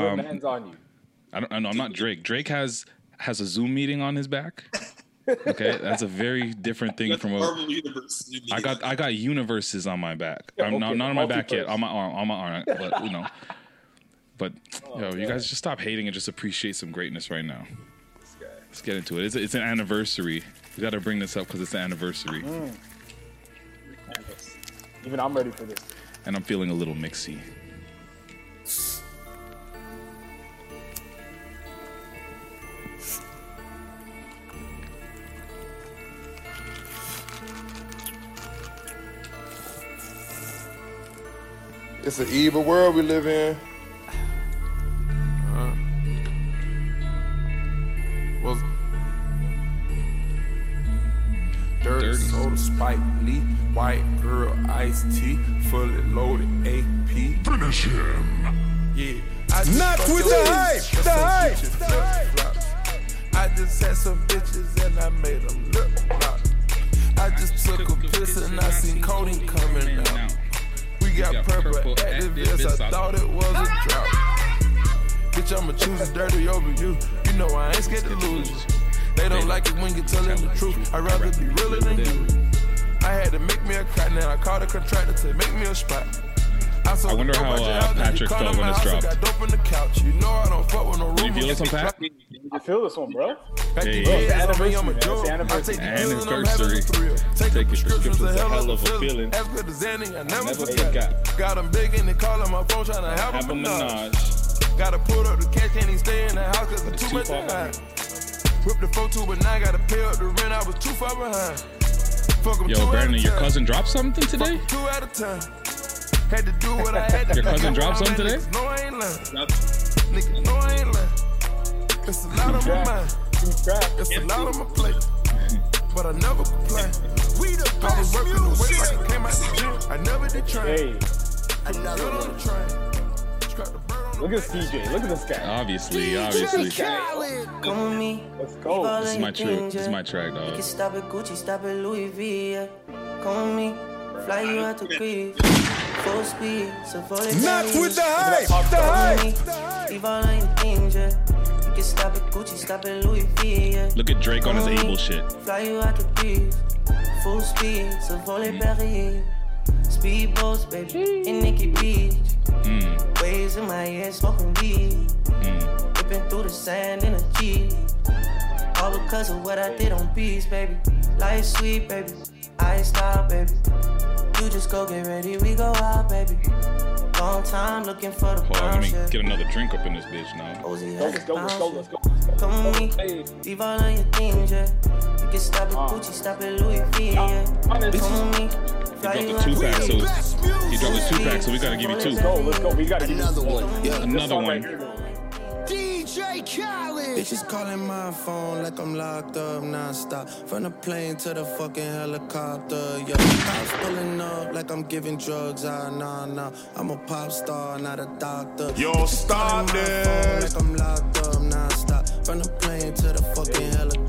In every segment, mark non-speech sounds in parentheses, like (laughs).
Your Um, man's on you. I don't. I know I'm not Drake. Drake has has a Zoom meeting on his back. Okay, (laughs) that's a very different thing That's from a. Marvel Universe. I got. I got universes on my back. Yeah, I'm not okay, not on my back yet. On my arm. On my arm. But you know. But Oh, yo, you guys just stop hating and just appreciate some greatness right now. Let's get into it. It's, it's an anniversary. We got to bring this up because it's an anniversary, Mm. Even I'm ready for this. and I'm feeling a little mixy. It's an evil world we live in. Was dirty, Dirty. soda, Spike Lee, white girl, iced tea, fully loaded AP. Finish him. Yeah. I just Not fucked with the hype, the some hype, bitches the flip-flops. I just had some bitches and I made them lip lock. I just took a piss and I seen codeine coming out. We got, got purple, purple Actavis, Actavis, I I- thought it was a drought. Bitch, I'ma choose it dirty over you. You know I ain't scared to lose. They don't like it when you tell them the truth. I'd rather be realer than you. I had to make me a cut, now I called a contractor to make me a spot. Sold I wonder how, uh, Patrick felt when my this dropped. Got dope in the couch. You know I don't fuck with no Do you feel this one, Pat? You feel this one, bro? Back Hey. Bro, it's the kids, I mean, I'm anniversary, man. It's the anniversary. take the pills and Anniversary. Take Take your prescriptions, prescriptions, a hell of a feeling. feeling. As good as Zanny, I never Never forgot. forgot. Got them big and they call on my phone trying to have, Have a a menage. menage. Gotta pull up the cash, can't even stay in the house cause it's It's too too much far behind. Whip the 4 2 but now I gotta pay up the rent, I was too far behind. Fuck 'em two Yo, Brandon, your cousin dropped something Fuck today? 'em two at a time. Had to do what I had to Your cousin dropped All something today? niggas know I ain't lying. That's- Niggas know I ain't lying. It's a lot on my mind. It's a lot on my plate. But I never complain. We the I was working the weight like I came out the gym. I never did train. Hey, Put the on the train. Scrap the bird on the look at this TJ. Look at this guy. Obviously, obviously. Come with me. Let's go. This is my your true. things, This is my track, dog. stop at Gucci, stop at Louis V. Come with me. Fly you out to Greece. Full speed, so full of Not with the hype, the hype. Leave all of your things, yeah. You can stop at Gucci, stop at Louis V. Yeah. Look at Drake on his Come able shit. Fly you out to Greece. Full speed, so full of Perrier. Speedboats, baby, in Nikki Beach. Mm, Waves in my head, smoking weed. mm. Whipping through the sand in a Jeep. All because of what I did on beats, baby. Life sweet, baby. I ain't stop, baby. You just go get ready, we go out, baby. Long time looking for the Hold on, let me shit. get another drink up in this bitch now. Ozzy Go, has let's go, let's go, shit. let's go. Let's go. Come with me. Hey, Leave all of your things, yeah. You can stop at Uh. Gucci, stop at Louis V, yeah. honest. Come with me. He Fly dropped you a out two to pack, so Greece. he dropped a two pack, so we gotta give you two. Let's go, let's go. We gotta get this. Another one. Yeah. this Another song one. Right here. DJ Khaled. Bitches calling my phone like I'm locked up nonstop. From the plane to the fucking helicopter. Yeah, cops pulling up like I'm giving drugs. Ah, nah, nah. I'm a pop star, not a doctor. Yo, stop this. Like I'm locked up nonstop. From the plane to the fucking helicopter.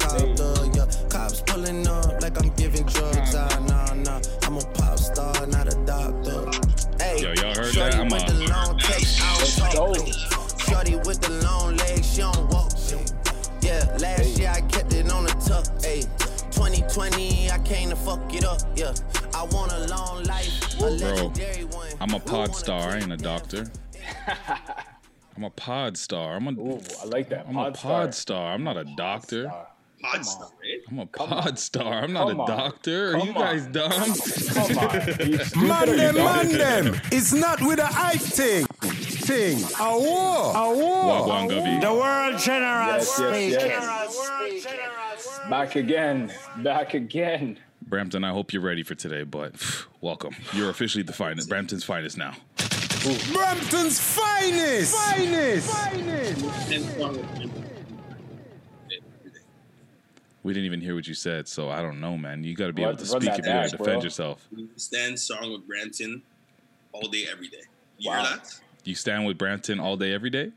It on. Ayy, 2020, I came to fuck it up. Yeah, I want a long life, a legendary one. I'm a pod star. I ain't a doctor. (laughs) I'm a pod star. I'm a Ooh, I like that. I'm a Pod pod star. star. I'm not a doctor. Pod star. I'm a pod star. I'm not Come a on. doctor. Are you guys dumb? Come on. Man them, man them. It's not with a hype thing. Thing. A war. A war. Wagwan Gubby. The world general Yes, yes, speak. Yes. Back again. Back again. Brampton, I hope you're ready for today, but welcome. You're officially the finest, Brampton's finest now. Brampton's finest. Finest. Finest. And song with him. We didn't even hear what you said, so I don't know, man. You got to be able to speak if you're going to defend yourself. Stand song with Brampton all day, every day. You Wow. hear that? You stand with Brampton all day, every day?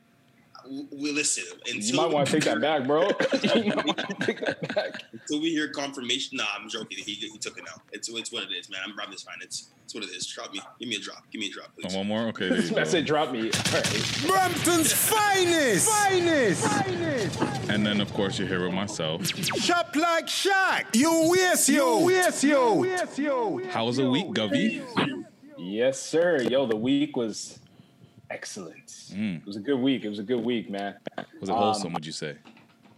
W- we listen. You might want to take that back, bro. (laughs) you might take that back. Until we hear confirmation. Nah, I'm joking. He, he took it out. It's it's what it is, man. I'm Rob this fine. It's it's what it is. Drop me. Give me a drop. Give me a drop, please. Oh, one more. Okay, there you That's go. it. Drop me. All right. Brampton's finest. Finest. Finest. And then of course you're here with myself. Shop like Shaq. You waste yo. Waste yo. Waste yo. How was the week, Govey? Yes, sir. Yo, the week was excellent. Mm. It was a good week. It was a good week, man. Was it wholesome? Would you say?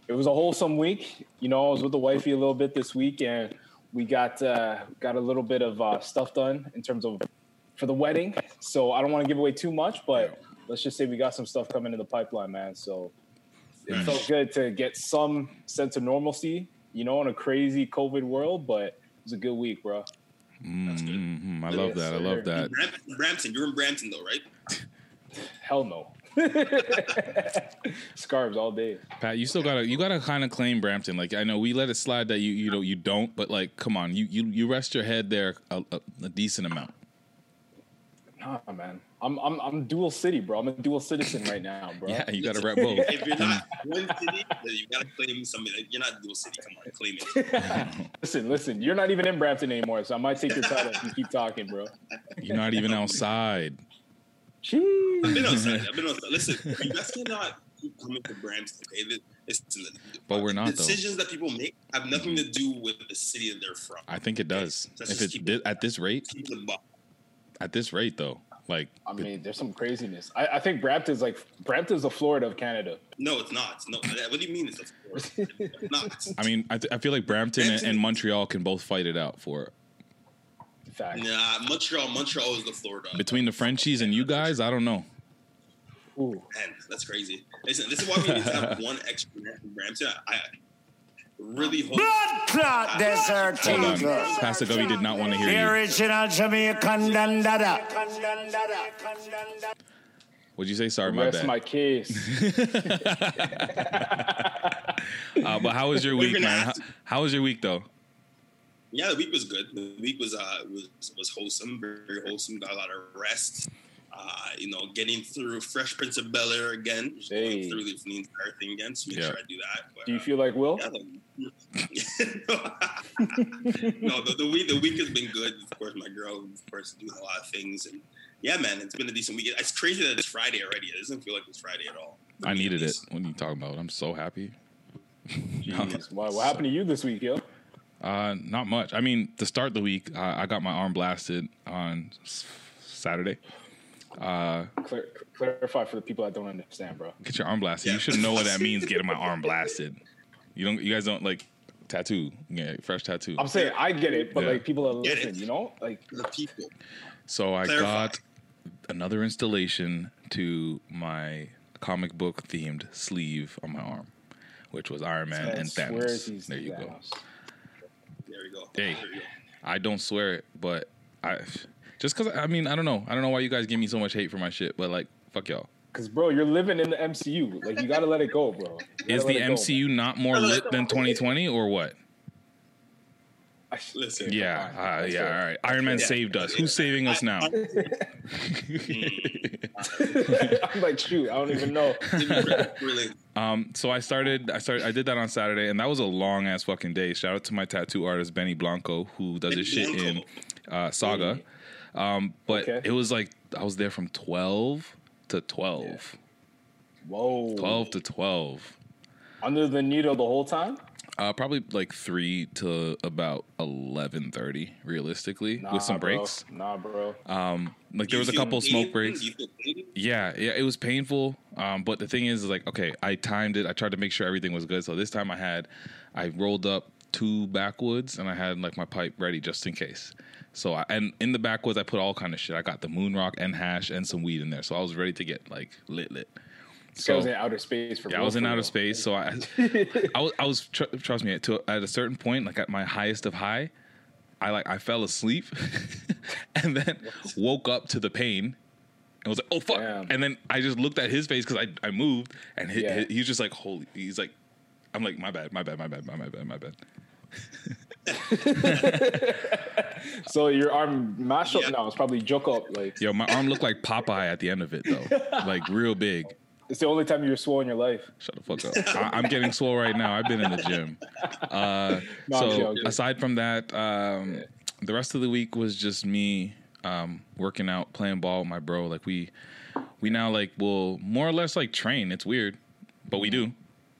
It was a wholesome week. You know, I was with the wifey a little bit this week, and we got uh, got a little bit of uh, stuff done in terms of for the wedding. So I don't want to give away too much, but let's just say we got some stuff coming in the pipeline, man. So it Nice. felt good to get some sense of normalcy, you know, in a crazy COVID world. But it was a good week, bro. Mm, I love that. I love that. Brampton, Brampton, you're in Brampton though, right? Hell no. (laughs) Scarves all day. Pat, you still gotta you gotta kind of claim Brampton. Like I know we let it slide that you you know you don't, but like come on, you you you rest your head there a, a, a decent amount. Nah, man. I'm I'm I'm dual city, bro. I'm a dual citizen right now, bro. (laughs) Yeah, you gotta rep both. If you're not one city, you gotta claim somebody. Like, you're not dual city. Come on, claim it. (laughs) Listen, listen. You're not even in Brampton anymore, so I might take your title if you keep talking, bro. You're not even outside. I've been Jeez. outside. I've been outside. Listen, you guys cannot keep coming to Brampton. Okay, it's, But we're not, though. Decisions that people make have nothing to do with the city that they're from. I think it does. Let's If just it's keep thi- at this rate, Keep the buck. at this rate though, like I mean, there's some craziness. I, I think Brampton's like Brampton's the Florida of Canada. No, it's not. No, what do you mean it's a force? (laughs) It's not. I mean, I, th- I feel like Brampton and, and Montreal can both fight it out for it. Fact. Nah, Montreal. Montreal is the Florida. Between the Frenchies and you guys, I don't know. Ooh. Man, that's crazy. Listen, this is why we need to have (laughs) one extra man from Brampton. I, I really hope. Blood clot desert Hold on, fever. Pastor Govey did not want to The hear you. original Jamaican dandada. What'd you say? Sorry, my Rest bad. my case. (laughs) Uh, but how was your week, man? How, how was your week though? Yeah, the week was good. The week was uh was was wholesome, very wholesome. Got a lot of rest. Uh, you know, getting through Fresh Prince of Bel Air again, just Hey. going through the, the entire thing again. So make Yeah. sure I do that. But, Do you uh, feel like Will? yeah, the- (laughs) no, the, the week the week has been good. Of course, my girl, of course, doing a lot of things, and yeah, man, it's been a decent week. It's crazy that it's Friday already. It doesn't feel like it's Friday at all. I needed it. What are you talking about? I'm so happy. Jeez. (laughs) What, what happened to you this week, yo? Uh, not much. I mean, to start the week, uh, I got my arm blasted on s- Saturday. Uh, Clar- clarify for the people that don't understand, bro. get your arm blasted. Yeah. You should know what that means. Getting my (laughs) arm blasted. You don't. You guys don't like tattoo. Yeah, fresh tattoo. I'm saying I get it, but Yeah. like people that Get it. listen, you know, like The people. So I Clarify. got another installation to my comic book themed sleeve on my arm, which was Iron Man and swears Thanos. he's There you go. Thanos. There we go. Hey. There go. I don't swear it, but I just because I mean I don't know. I don't know why you guys give me so much hate for my shit, but like fuck y'all. Cause bro, you're living in the MCU. Like you gotta let it go, bro. Is the it go, MCU not more lit than 2020 or what? Man. (laughs) Listen. Yeah, uh, yeah. All right. Iron Man Yeah. saved us. Who's saving us now? (laughs) (laughs) I'm like, shoot, I don't even know. really. Um, so I started, I started, I did that on Saturday, and that was a long ass fucking day. Shout out to my tattoo artist Benny Blanco, who does his shit in uh, Saga. Um, but Okay. it was like I was there from twelve to twelve. Whoa. 12 to 12. Under the needle the whole time? Uh, probably like 3 to about 11.30, realistically, Nah, with some bro. breaks. Nah, bro. Um, like there you was a couple pain? smoke breaks. Do you feel pain? Yeah, yeah, it was painful. Um, but the thing is, like, okay, I timed it. I tried to make sure everything was good. So this time I had, I rolled up two backwoods and I had like my pipe ready just in case. So I, and in the backwoods I put all kind of shit. I got the moon rock and hash and some weed in there. So I was ready to get like lit lit. This guy was in outer space for Yeah, I was in outer real. space, so I, (laughs) I was, I was tr- trust me, to, at a certain point, like at my highest of high, I like I fell asleep, (laughs) and then woke up to the pain, and was like, oh fuck, Damn. and then I just looked at his face because I I moved, and he, Yeah. he- he's just like holy, he's like, I'm like my bad, my bad, my bad, my bad, my bad. (laughs) So your arm mash up Yeah. now. It's probably joke up. Like Yo, my arm looked like Popeye at the end of it though, like real big. It's the only time you're swole in your life. Shut the fuck up. I, I'm getting swole right now. I've been in the gym. Uh, No, so joking. aside from that, um, the rest of the week was just me um, working out, playing ball with my bro. Like we, we now like will more or less like train. It's weird, but we do.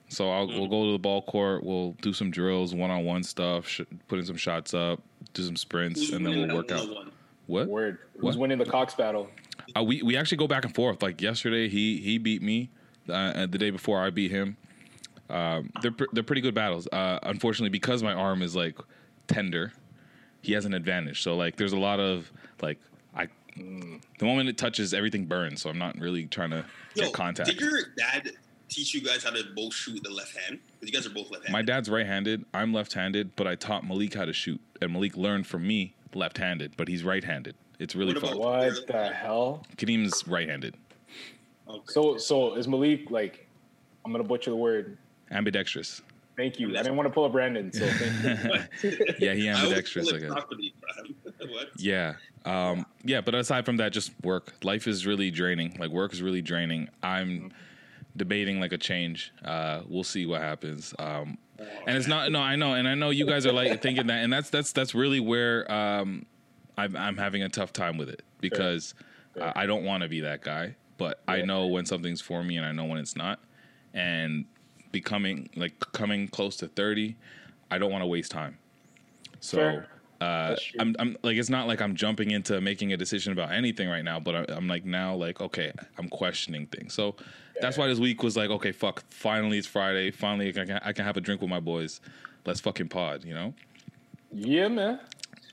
So I'll, we'll go to the ball court. We'll do some drills, one on one stuff, sh- putting some shots up, do some sprints, Who's and then we'll work out. one-on-one? What? Word. Who's What? winning the Cox battle? Uh, we we actually go back and forth. Like yesterday, he he beat me. Uh, the day before, I beat him. Um, they're pr- they're pretty good battles. Uh, unfortunately, because my arm is like tender, he has an advantage. So like, there's a lot of like I. The moment it touches, everything burns. So I'm not really trying to Yo, get contact. Did your dad teach you guys how to both shoot the left hand? Because you guys are both left handed. My dad's right-handed. I'm left-handed, but I taught Malik how to shoot, and Malik learned from me left-handed, but he's right-handed. It's really What fun. What the hell? Kadeem's right-handed, Okay. So so is Malik like? I'm gonna butcher the word. ambidextrous. Thank you. I didn't want to pull up Brandon, so (laughs) thank. (laughs) Yeah, he I ambidextrous. feel I guess. property, (laughs) what? Yeah. Um, yeah, but aside from that, just work. Life is really draining. Like work is really draining. I'm debating like a change. Uh, we'll see what happens. Um, and it's not no, I know, and I know you guys are like thinking that, and that's that's that's really where um, I'm I'm having a tough time with it because I, I don't want to be that guy, but I know when something's for me and I know when it's not, and becoming like coming close to thirty, I don't want to waste time. So Fair. uh, I'm, I'm like, it's not like I'm jumping into making a decision about anything right now, but I, I'm like now, like, okay, I'm questioning things. So that's why this week was like, okay, fuck, finally it's Friday. Finally, I can, I can have a drink with my boys. Let's fucking pod, you know? Yeah, man.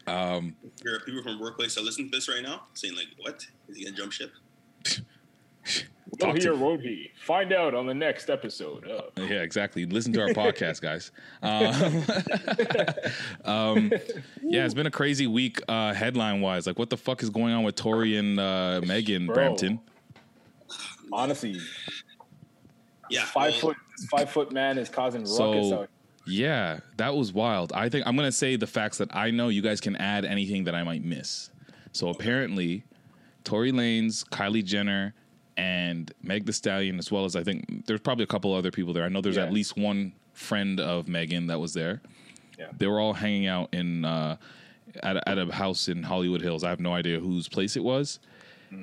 There are people from workplace that listen to this right now saying like, "What is he gonna jump ship?" Will he or won't he? Find out on the next episode. Of Yeah, exactly. Listen to our podcast, guys. Um, (laughs) um, yeah, it's been a crazy week, uh, headline wise. Like, what the fuck is going on with Tory and uh, Megan Bro. Brampton? Honestly, Yeah, five well, foot five foot man is causing ruckus So- out. Yeah, that was wild. I think I'm gonna say the facts that I know. You guys can add anything that I might miss. So apparently, Tory Lanez, Kylie Jenner, and Meg Thee Stallion, as well as I think there's probably a couple other people there. I know there's Yeah. at least one friend of Megan that was there. Yeah. They were all hanging out in uh, at a, at a house in Hollywood Hills. I have no idea whose place it was.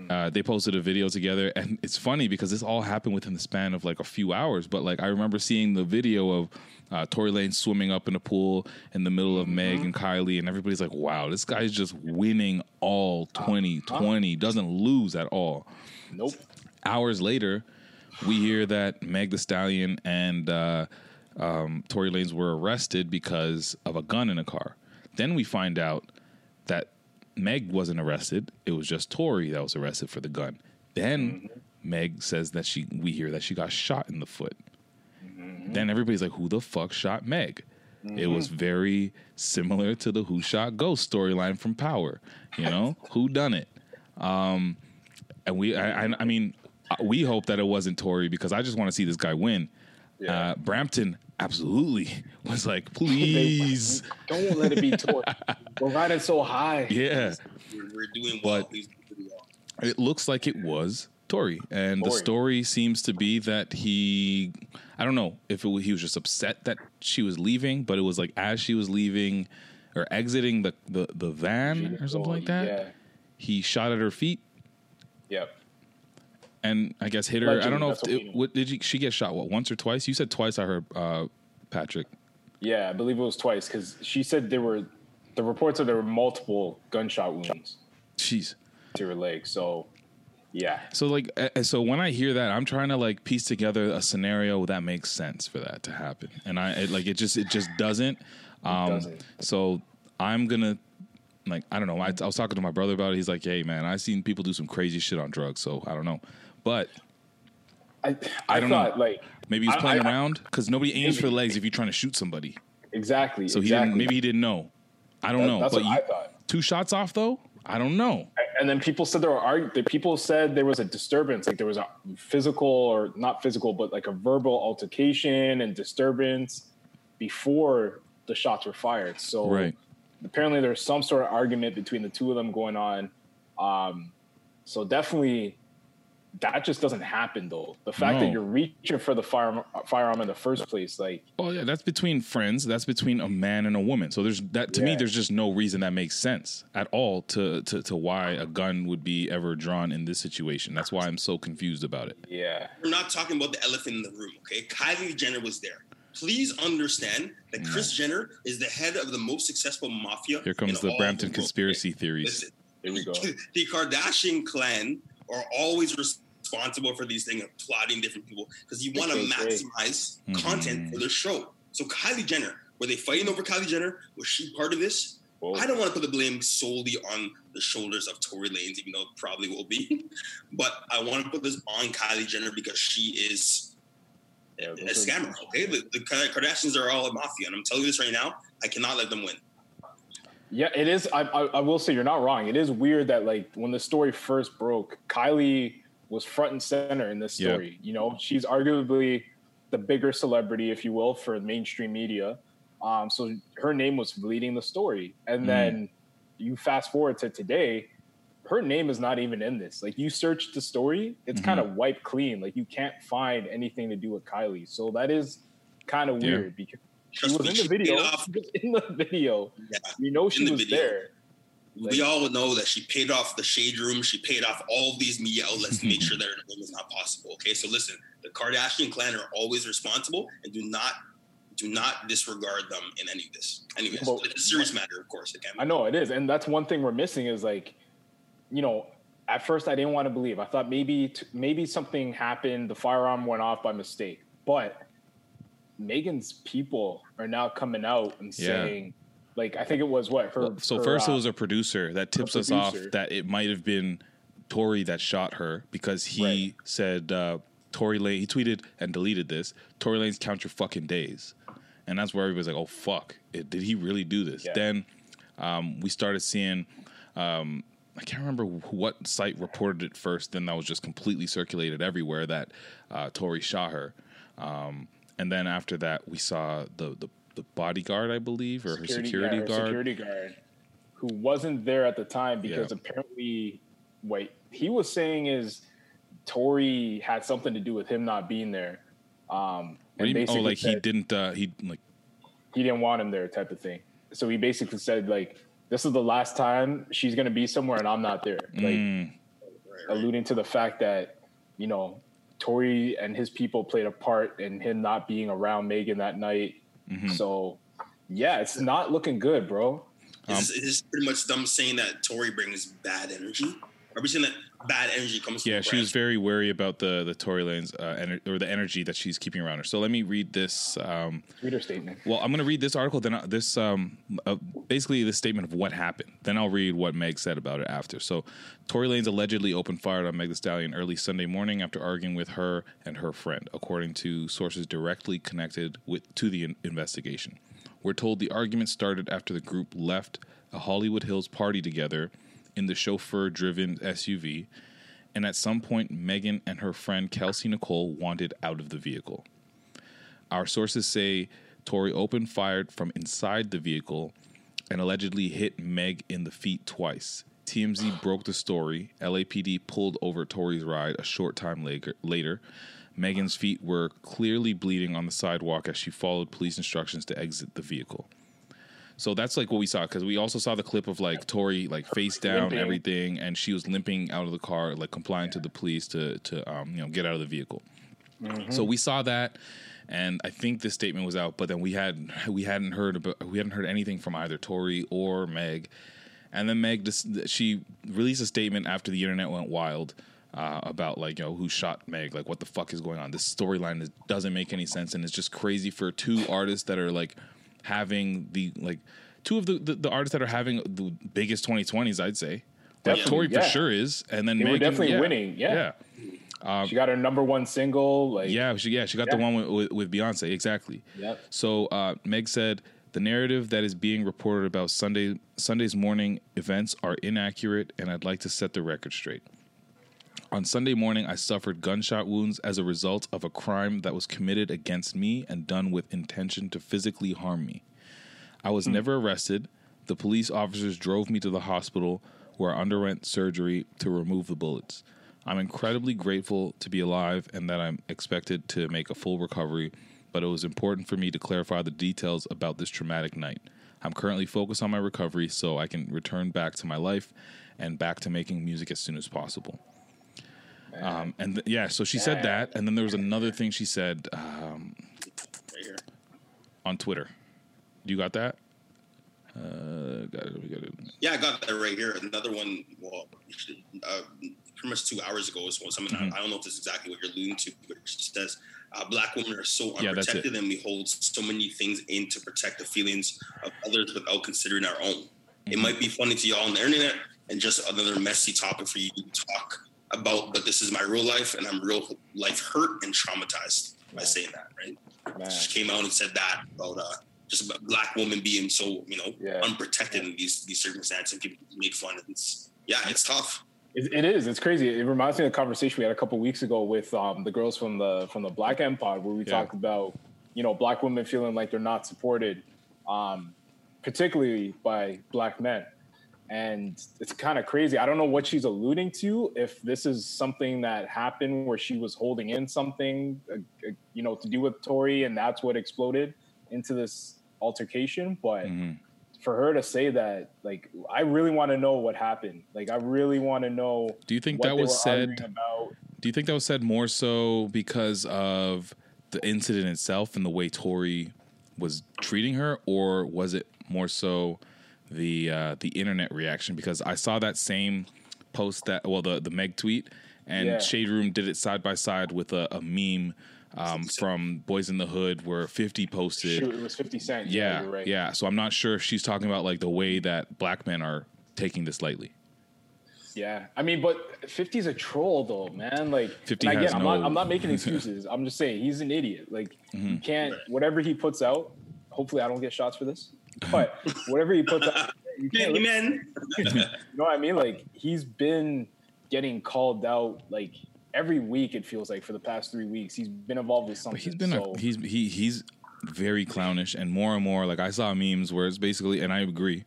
Uh, they posted a video together, and it's funny because this all happened within the span of like a few hours. But like I remember seeing the video of uh, Tory Lanez swimming up in a pool in the middle of Meg and Kylie, and everybody's like, "Wow, this guy's just winning all 2020, doesn't lose at all." Nope. hours later, we hear that Meg Thee Stallion and uh, um, Tory Lanez were arrested because of a gun in a car. Then we find out that Meg wasn't arrested; it was just Tory that was arrested for the gun. Then Meg says that she, we hear that she got shot in the foot. Then everybody's like, "Who the fuck shot Meg?" It was very similar to the "Who Shot Ghost" storyline from Power. You know, who done it? Um, and we I, I, I mean uh, we hope that it wasn't Tory because I just want to see this guy win. Yeah. Uh, Brampton absolutely (laughs) was like, (laughs) please, Don't let it be Tor. We're riding so high. yeah. we're, we're doing well. But- well. It looks like it was Tory, and the story seems to be that he, I don't know if it, wa- he was just upset that she was leaving, but it was like as she was leaving or exiting the the, the van or something like that, Yeah. he shot at her feet. Yep. And I guess hit her. I don't know if what it, what did she, she get shot? What once or twice? You said twice. I heard uh, Patrick. Yeah, I believe it was twice because she said there were the reports said there were multiple gunshot wounds Jeez. to her leg. So, yeah, So like, so when I hear that, I'm trying to like piece together a scenario that makes sense for that to happen, and I it, like it just it just doesn't. Um, doesn't. So I'm gonna like I don't know. I, I was talking to my brother about it. He's like, "Hey man, I've seen people do some crazy shit on drugs, so I don't know." But I I, I don't thought know. like maybe he's I- playing around because nobody aims for the legs if you're trying to shoot somebody. exactly. So he exactly. didn't. Maybe he didn't know. I don't That- know. that's but what you, I thought. two shots off though. I don't know. And then people said there were arg- people said there was a disturbance, like there was a physical or not physical, but like a verbal altercation and disturbance before the shots were fired. So Right. apparently there's some sort of argument between the two of them going on. Um, so definitely, that just doesn't happen though. The fact that you're reaching for the firearm, firearm in the first place, like Oh yeah, that's between friends. That's between a man and a woman. So there's that to me. There's just no reason that makes sense at all to, to to why a gun would be ever drawn in this situation. That's why I'm so confused about it. yeah, We're not talking about the elephant in the room, okay? Kylie Jenner was there. Please understand that mm. Kris Jenner is the head of the most successful mafia. Here comes in the all Brampton the conspiracy okay? theories. Listen, here we go. (laughs) the Kardashian clan are always responsible for these things and plotting different people because you want to Okay, great. maximize Mhm. content for their show. So Kylie Jenner, were they fighting over Kylie Jenner? Was she part of this? Whoa. I don't want to put the blame solely on the shoulders of Tory Lanez, even though it probably will be. (laughs) But I want to put this on Kylie Jenner because she is Yeah, a those are- scammer. Okay, the, the Kardashians are all a mafia, and I'm telling you this right now. I cannot let them win. Yeah, it is. I, I, I will say you're not wrong. It is weird that like when the story first broke, Kylie was front and center in this Yeah. story. You know, she's arguably the bigger celebrity, if you will, for mainstream media. Um, so her name was leading the story, and Mm. then you fast forward to today, her name is not even in this. Like you search the story, it's Mhm. kind of wiped clean. Like you can't find anything to do with Kylie. So that is kind of Yeah. weird because she was in the video. She was (laughs) in the video. Yeah. You know she the was video. there. We all know that she paid off the shade room. She paid off all of these media outlets to make (laughs) sure that her name is not possible. Okay, so listen, the Kardashian clan are always responsible, and do not do not disregard them in any of this. Anyways, Well, it's a serious matter, of course. Again, I know it is, and that's one thing we're missing is like, you know, at first I didn't want to believe. I thought maybe t- maybe something happened. The firearm went off by mistake, but Megan's people are now coming out and Yeah. saying, like, I think it was what. Well, so her, first, it uh, was a producer that tips us off that it might have been Tory that shot her because he Right. said uh, Tory Lanez. He tweeted and deleted this. Tory Lanez count your fucking days, and that's where everybody's like, "Oh fuck, it, did he really do this?" Yeah. Then um, we started seeing. Um, I can't remember what site reported it first. Then that was just completely circulated everywhere that uh, Tory shot her. Um, and then after that, we saw the, the the bodyguard, I believe, or her security yeah, her guard. security guard, who wasn't there at the time because Yeah. apparently, what he was saying is Tory had something to do with him not being there. Um, What do you mean? Oh, basically like he didn't. Uh, he like. he didn't want him there type of thing. So he basically said like, this is the last time she's going to be somewhere and I'm not there. Like mm, Right, right. alluding to the fact that, you know, Tory and his people played a part in him not being around Megan that night. Mhm. So yeah, it's not looking good, bro. Um, Is, is pretty much them saying that Tory brings bad energy. Are we saying that bad energy comes from Yeah, she was very wary about the the Tory Lanez uh, ener- or the energy that she's keeping around her. So let me read this. Um, Reader statement. well, I'm going to read this article. Then I- this um, uh, basically the statement of what happened. Then I'll read what Meg said about it after. So Tory Lanez allegedly opened fire on Meg Thee Stallion early Sunday morning after arguing with her and her friend, according to sources directly connected with to the in- investigation. We're told the argument started after the group left a Hollywood Hills party together in the chauffeur-driven SUV, and at some point, Megan and her friend Kelsey Nicole wanted out of the vehicle. Our sources say Tory opened fire from inside the vehicle and allegedly hit Meg in the feet twice. TMZ (sighs) broke the story. LAPD pulled over Tory's ride a short time later. Megan's feet were clearly bleeding on the sidewalk as she followed police instructions to exit the vehicle. So that's like what we saw because we also saw the clip of like Tory like face down Limping. everything and she was limping out of the car like complying to the police to to um, you know get out of the vehicle. So we saw that, and I think this statement was out, but then we had we hadn't heard about we hadn't heard anything from either Tory or Meg, and then Meg just she released a statement after the internet went wild. Uh, about like you know who shot Meg, like what the fuck is going on? This storyline doesn't make any sense, and it's just crazy for two artists that are like having the like two of the the, the artists that are having the biggest 2020s, I'd say. Like Definitely, Tory yeah. for sure is, and then They were Megan, definitely winning, yeah. yeah she got her number one single. Like Yeah, she yeah she got the one with, with, with Beyonce exactly. Yep. So uh, Meg said the narrative that is being reported about Sunday Sunday's morning events are inaccurate, and I'd like to set the record straight. On Sunday morning, I suffered gunshot wounds as a result of a crime that was committed against me and done with intention to physically harm me. I was hmm. never arrested. The police officers drove me to the hospital where I underwent surgery to remove the bullets. I'm incredibly grateful to be alive and that I'm expected to make a full recovery, but it was important for me to clarify the details about this traumatic night. I'm currently focused on my recovery so I can return back to my life and back to making music as soon as possible. Um, and th- yeah, so she said that, and then there was another thing she said um, Right on Twitter. You got that? Uh, got it. Got it. Yeah, I got that right here. Another one, well, uh, pretty much two hours ago was something. Mm-hmm. I, I don't know if this is exactly what you're alluding to, but she says uh, black women are so Yeah, unprotected and we hold so many things in to protect the feelings of others without considering our own. Mm-hmm. It might be funny to y'all on the internet and just another messy topic for you to talk about, but this is my real life and I'm real life hurt and traumatized by saying that, right? Man. She came out and said that about uh, just about black women being so you know Yeah. unprotected in these these circumstances and people make fun. It's yeah, it's tough. It, it is. It's crazy. It reminds me of a conversation we had a couple weeks ago with um, the girls from the from the Black Empire, where we Yeah. talked about you know black women feeling like they're not supported, um, particularly by black men, and it's kind of crazy. I don't know what she's alluding to. If this is something that happened where she was holding in something, uh, uh, you know, to do with Tory, and that's what exploded into this altercation, but Mhm. for her to say that, like, I really want to know what happened. Like, I really want to know. Do you think that was said? About. Do you think that was said more so because of the incident itself and the way Tory was treating her, or was it more so the uh, the internet reaction? Because I saw that same post that well the the Meg tweet and Yeah. Shade Room did it side by side with a, a meme um, from Boys in the Hood where Fifty posted. Shoot, it was Fifty Cent. Yeah, you're right. yeah. So I'm not sure if she's talking about like the way that black men are taking this lightly. Yeah, I mean, but 50's a troll though, man. Like, 50 and has I'm no- Mm-hmm. not, I'm not making (laughs) excuses. I'm just saying he's an idiot. Like, you can't whatever he puts out. Hopefully, I don't get shots for this. (laughs) But whatever he puts out, you can't. Amen. (laughs) you know what I mean? Like, he's been getting called out like every week. It feels like for the past three weeks, he's been involved with something. But he's been so, a, he's he he's very clownish and more and more like I saw memes where it's basically and I agree.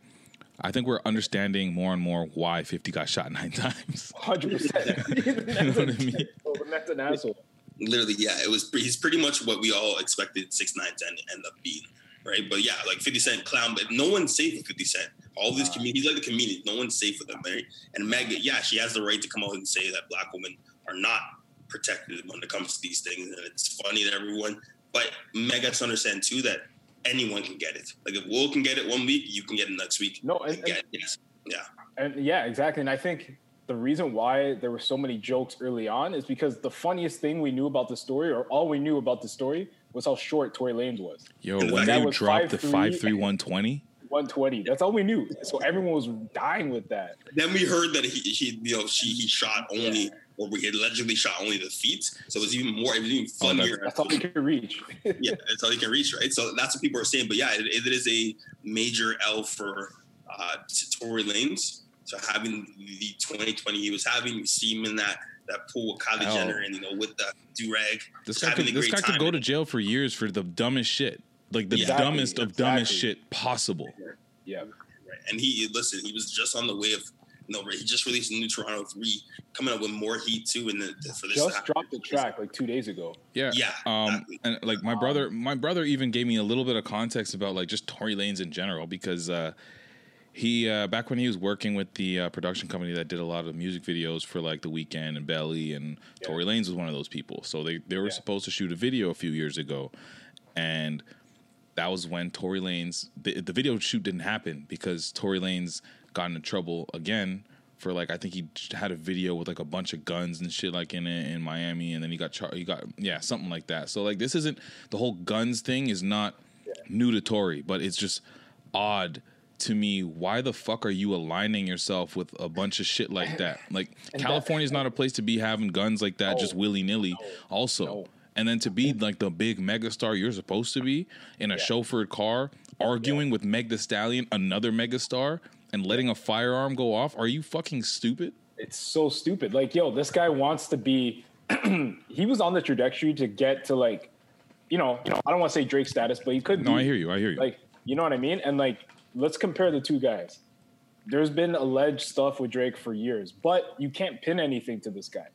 I think we're understanding more and more why 50 got shot nine (laughs) times. hundred percent. you know what I mean? That's an asshole. Literally, yeah. It was. He's pretty much what we all expected six nine ten to end up being, right? But yeah, like Fifty Cent clown, but no one's safe with Fifty Cent. All these comedians, he's like the comedian. No one's safe with him, right? And Meg, yeah, she has the right to come out and say that black women are not protected when it comes to these things, and it's funny to everyone. But Meg has to understand too that anyone can get it. Like if Will can get it one week, you can get it next week. No, and- it. Yes. Yeah. And yeah, exactly. And I think the reason why there were so many jokes early on is because the funniest thing we knew about the story, or all we knew about the story, was how short Tory Lanez was. Yo, That when they was dropped the 5'3". 5'3", 120, 120. That's all we knew. So everyone was dying with that. Then we heard that he, he you know, she he shot only, Yeah. or we allegedly shot only the feet. So it was even more, it was even Oh, that's- funnier. That's all we could reach. (laughs) yeah, that's all you can reach, right? So that's what people are saying. But yeah, it, it is a major L for uh, to Tory Lanez. So having the 2020 he was having, you see him in that that pool with Kylie L. Jenner, and you know with the do rag. this guy having could a this guy could go to jail for years for the dumbest shit. Like the Exactly, dumbest of dumbest shit possible. yeah. Right. And he listen, he was just on the way of. No, he just released a new Toronto three, coming up with more heat too. And the, for this, to Just happen. dropped the track like two days ago. Yeah. Yeah, Um exactly. and like my brother my brother even gave me a little bit of context about like just Tory Lanez in general because uh he uh back when he was working with the uh, production company that did a lot of music videos for like The Weeknd and Belly and Tory Lanez was one of those people. So they they were Yeah. supposed to shoot a video a few years ago and that was when Tory Lanez the, the video shoot didn't happen because Tory Lanez got into trouble again for like I think he had a video with like a bunch of guns and shit like in it in Miami and then he got char- he got yeah something like that. So like this isn't the whole guns thing is not new to Tory, but it's just odd to me why the fuck are you aligning yourself with a bunch of shit like that? (laughs) Like And that- California's not a place to be having guns like that No. just willy-nilly also. No. And then to be like the big megastar you're supposed to be in a chauffeured car, arguing with Meg Thee Stallion, another megastar, and letting a firearm go off. Are you fucking stupid? It's so stupid. Like, yo, this guy wants to be. (clears throat) he was on the trajectory to get to like, you know, you know, I don't want to say Drake status, but he could. No, be. I hear you. I hear you. Like, you know what I mean? And like, let's compare the two guys. There's been alleged stuff with Drake for years, but you can't pin anything to this guy.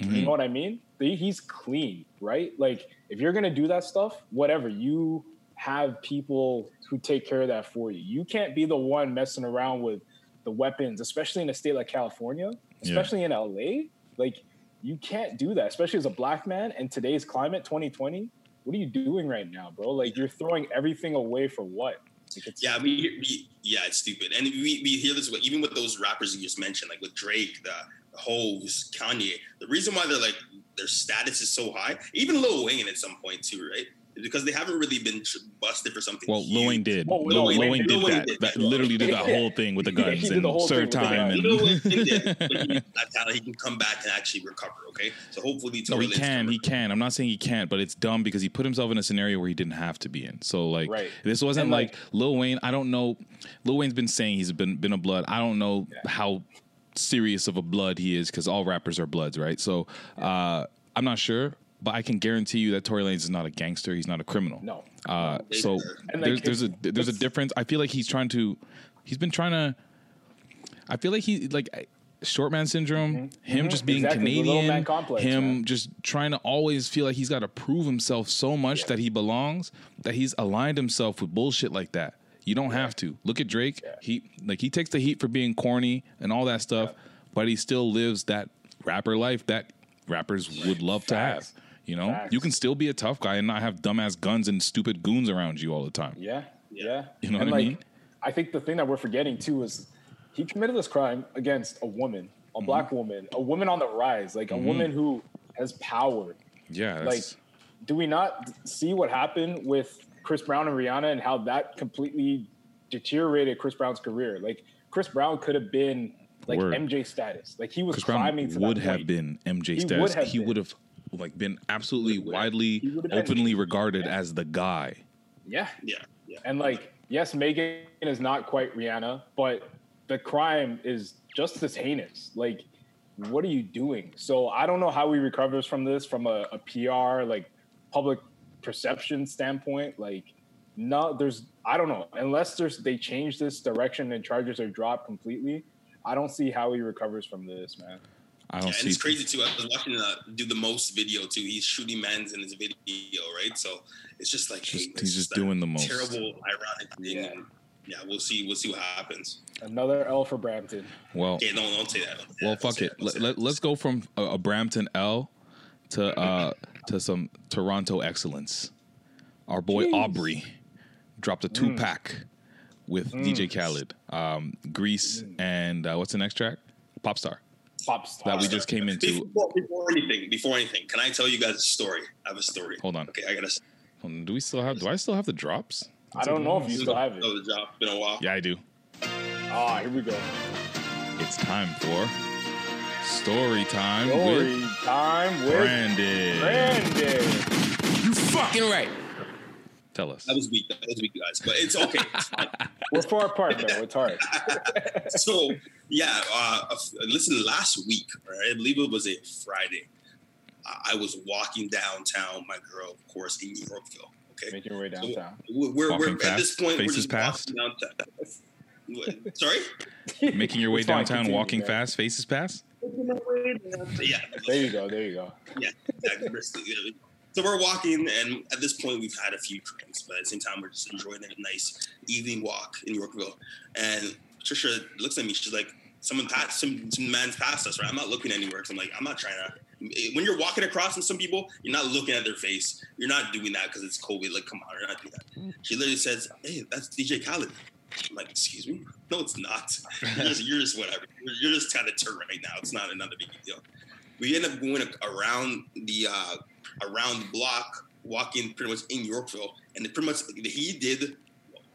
Mm-hmm. You know what I mean? He's clean, right? Like if you're gonna do that stuff, whatever, you have people who take care of that for you. You can't be the one messing around with the weapons, especially in a state like California, Yeah. especially in LA. Like you can't do that, especially as a black man in today's climate, 2020. What are you doing right now, bro? Like you're throwing everything away for what? Like Yeah, we, we yeah, it's stupid, and we, we hear this with, even with those rappers you just mentioned, like with Drake, the, the Hoes, Kanye. The reason why they're like their status is so high, even Lil Wayne at some point too, right? Is because they haven't really been busted for something. Well, Lil Wayne did. Oh, did. did that. did. That literally did that (laughs) whole thing with the (laughs) guns did and the whole serve thing with the time. And Lil Wayne (laughs) did, he, that's how he can come back and actually recover. Okay, so hopefully, No, he Lanez can. He recover. can. I'm not saying he can't, but it's dumb because he put himself in a scenario where he didn't have to be in. So like, Right. this wasn't And, like, like- Lil Wayne. I don't know. Lil Wayne's been saying he's been been a blood. I don't know how serious of a blood he is because all rappers are bloods, right? So uh, I'm not sure, but I can guarantee you that Tory Lanez is not a gangster. He's not a criminal. No. Uh, so there's there's a there's a difference. I feel like he's trying to. He's been trying to. I feel like he like short man syndrome. Him just being Mm-hmm. Exactly, Canadian. complex, him man. just trying to always feel like he's got to prove himself so much that he belongs that he's aligned himself with bullshit like that. You don't have to look at Drake. He like he takes the heat for being corny and all that stuff, but he still lives that rapper life that rappers would love to have. Facts. You know, Facts. you can still be a tough guy and not have dumbass guns and stupid goons around you all the time. Yeah, yeah. You know and what I mean? I think the thing that we're forgetting too is he committed this crime against a woman, a Mm-hmm. black woman, a woman on the rise, like a woman who has power. Yeah, Like, do we not see what happened with Chris Brown and Rihanna and how that completely deteriorated Chris Brown's career? Like, Chris Brown could have been like Word. MJ status. Like he was Chris Brown climbing to would that have been MJ He status. would have he would have like been absolutely widely, He been. openly regarded as the guy. Yeah, Yeah, yeah. And like, yes, Megan is not quite Rihanna, but the crime is just as heinous. Like, what are you doing? So I don't know how he recovers from this from a, a PR, like public perception standpoint. Like, no, there's I don't know. Unless there's they change this direction and charges are dropped completely, I don't see how he recovers from this, man. I Yeah, don't and see. it's crazy too. I was watching uh, do the most video too. He's shooting men's in his video, right? So it's just like Just- hey, he's it's just doing the most. Terrible, ironic thing. Yeah. And yeah, we'll see. We'll see what happens. Another L for Brampton. Well, Okay, no, don't say that. Don't say well, that. Fuck it. that. Don't say Let, let, us go from a, a Brampton L to uh to some Toronto excellence. Our boy Jeez. Aubrey dropped a Mm. two pack with DJ Khaled, um, Greece, Mm. and uh, what's the next track? Popstar Pop that we just came into. Before, before anything, before anything, can I tell you guys a story? I have a story. Hold on. Okay, I gotta. Hold on, Do we still have? Do I still have the drops? I don't know if you still have it. Oh, the job. Been a while. Yeah, I do. Ah, here we go. It's time for story time Story with time with Brandon. Brandon. You fucking right. Tell us. That was weak. That was weak, guys. But it's okay. It's. (laughs) We're far apart, though. It's (laughs) hard. so yeah, uh, listen. Last week, right, I believe it was a Friday. I I was walking downtown. My girl, of course, in Yorkville. Okay, making your way So downtown. we're, we're, Walking we're at this fast? point. we're Faces just past? walking downtown. What? Sorry. (laughs) Making your way It's downtown, continue, walking man. fast, faces pass. Yeah. There you go. There you go. yeah, exactly. So we're walking, and at this point, we've had a few drinks, but at the same time, we're just enjoying a nice evening walk in Yorkville. And Trisha looks at me. She's like, "Someone passed. Some, some man's passed us, right? I'm not looking anywhere." So I'm like, "I'm not trying to." When you're walking across from some people, you're not looking at their face. You're not doing that because it's COVID. Like, come on, you're not doing that. She literally says, "Hey, that's DJ Khaled." I'm like, "Excuse me? No, it's not. You're just, you're just whatever. You're, you're just kind of turn right now. It's not another big deal." we end up going around the uh, around the block, walking pretty much in Yorkville, and it pretty much he did.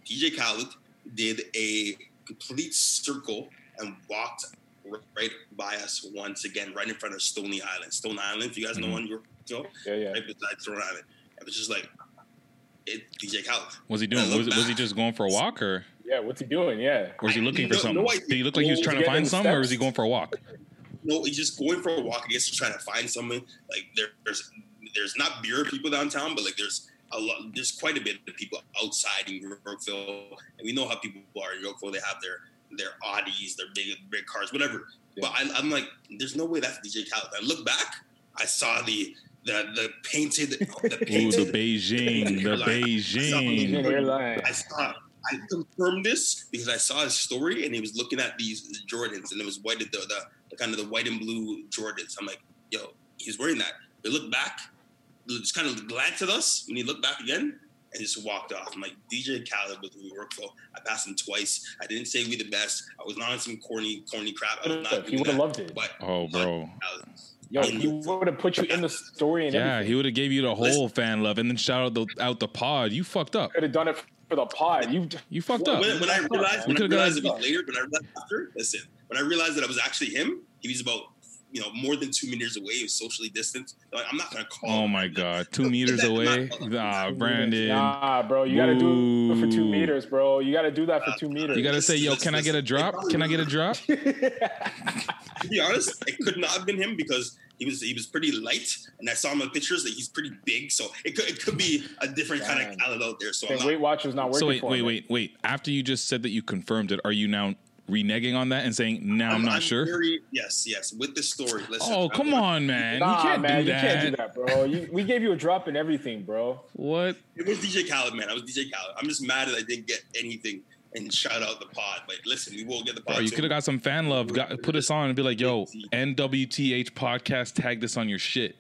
DJ Khaled did a complete circle and walked right by us once again, right in front of Stony Island. Stone Island, if you guys know mm-hmm. on Yorkville, Yeah, yeah. right beside Stone Island. It was just like it, DJ Khaled. Was he doing? Was, was he just going for a walk, or, Yeah, what's he doing? Yeah. or was he looking for No- something? no, Did he look like he was trying to find the something, or was he going for a walk? No, he's just going for a walk. I guess he's trying to find someone. Like there, there's there's not beer people downtown, but like there's a lot. There's quite a bit of people outside in Yorkville, and we know how people are in Yorkville. They have their their Audis, their big big cars, whatever. But I, I'm like, there's no way that's DJ Khaled. I look back, I saw the the the painted the (laughs) Ooh, the (laughs) Beijing, the Asian Beijing. airline. I saw. (laughs) I confirmed this because I saw his story and he was looking at these Jordans and it was white the, the, the kind of the white and blue Jordans. I'm like, yo, he's wearing that. They look back, just kind of glanced at us when he looked back again and just walked off. I'm like, DJ Khaled was who we work for. I passed him twice. I didn't say we the best. I was not on some corny, corny crap. I was not He would have loved it. But Oh, bro. Khaled, Yo, he would have put you in the story and Yeah, everything. he would have gave you the whole fan love and then shout out the out the pod. You fucked up. Could have done it for the pod. You You fucked up. when, when I realized, We when I could've realized it was later, when I realized after, listen, when I realized that it was actually him, he was about you know more than two meters away. He was socially distanced. Like, I'm not gonna call. Oh my god, two meters away. Ah, Brandon. Nah, bro, you gotta do it for two meters, bro. You gotta do that for two meters. You gotta say, yo, can I get a drop? Can I get a drop? To be honest, it could not have been him because he was he was pretty light, and I saw him in pictures that he's pretty big. So it could it could be a different kind of Khaled out there. So I'm And not, Weight Watchers not working So wait, for wait, him. wait, wait. After you just said that you confirmed it, are you now reneging on that and saying, now I'm, not sure? Very, yes, yes. With this story, listen. Oh, I'm come gonna- on, man. Nah, you can't man, do you that. can't do that, bro. You, we gave you a drop and everything, bro. What? It was DJ Khaled, man. I was DJ Khaled. I'm just mad that I didn't get anything and shout out the pod. But listen, we will get the pod. Bro, you could have got some fan love. Got, put us on and be like, yo, NWTH podcast, tag this on your shit.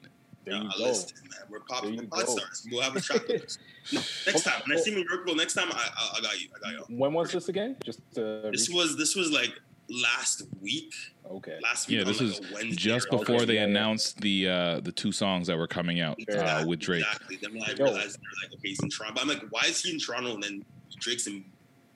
There Yeah, you go. listen, (laughs) man. We're There popping the pod go. stars. We'll have a track with us. (laughs) No, next time, when I see him in Yorkville, next time I, I, I got you. I got you. When was this again? Just to This was this was like last week. okay. Last week. Yeah, on, this like, was just before Okay, they yeah, yeah. announced the uh, the two songs that were coming out uh, Exactly, with Drake. Exactly. Then I Yo. realized they're like, okay, he's in Toronto. But I'm like, why is he in Toronto and then Drake's in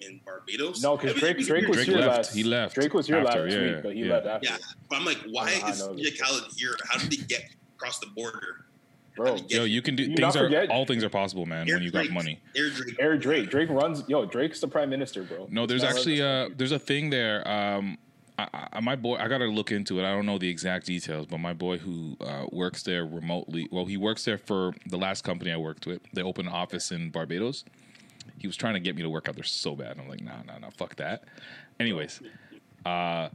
in Barbados? No, because Drake Drake was Drake here left. last. He left Drake was here after, last yeah, week, but he yeah. left after. Yeah, but I'm like, why is know Khaled here? How did he get across the border? Bro, Yo, you can do You things are forget- all things are possible, man, Air when you got money. Air Drake. Air Drake. Drake runs. Yo, Drake's the prime minister, bro. No, there's That's actually all- uh there's a thing there. Um, I, I, my boy, I gotta look into it. I don't know the exact details, but my boy who uh, works there remotely, well, he works there for the last company I worked with. They opened an office in Barbados. He was trying to get me to work out there so bad. I'm like, nah, nah, nah, fuck that. Anyways, uh,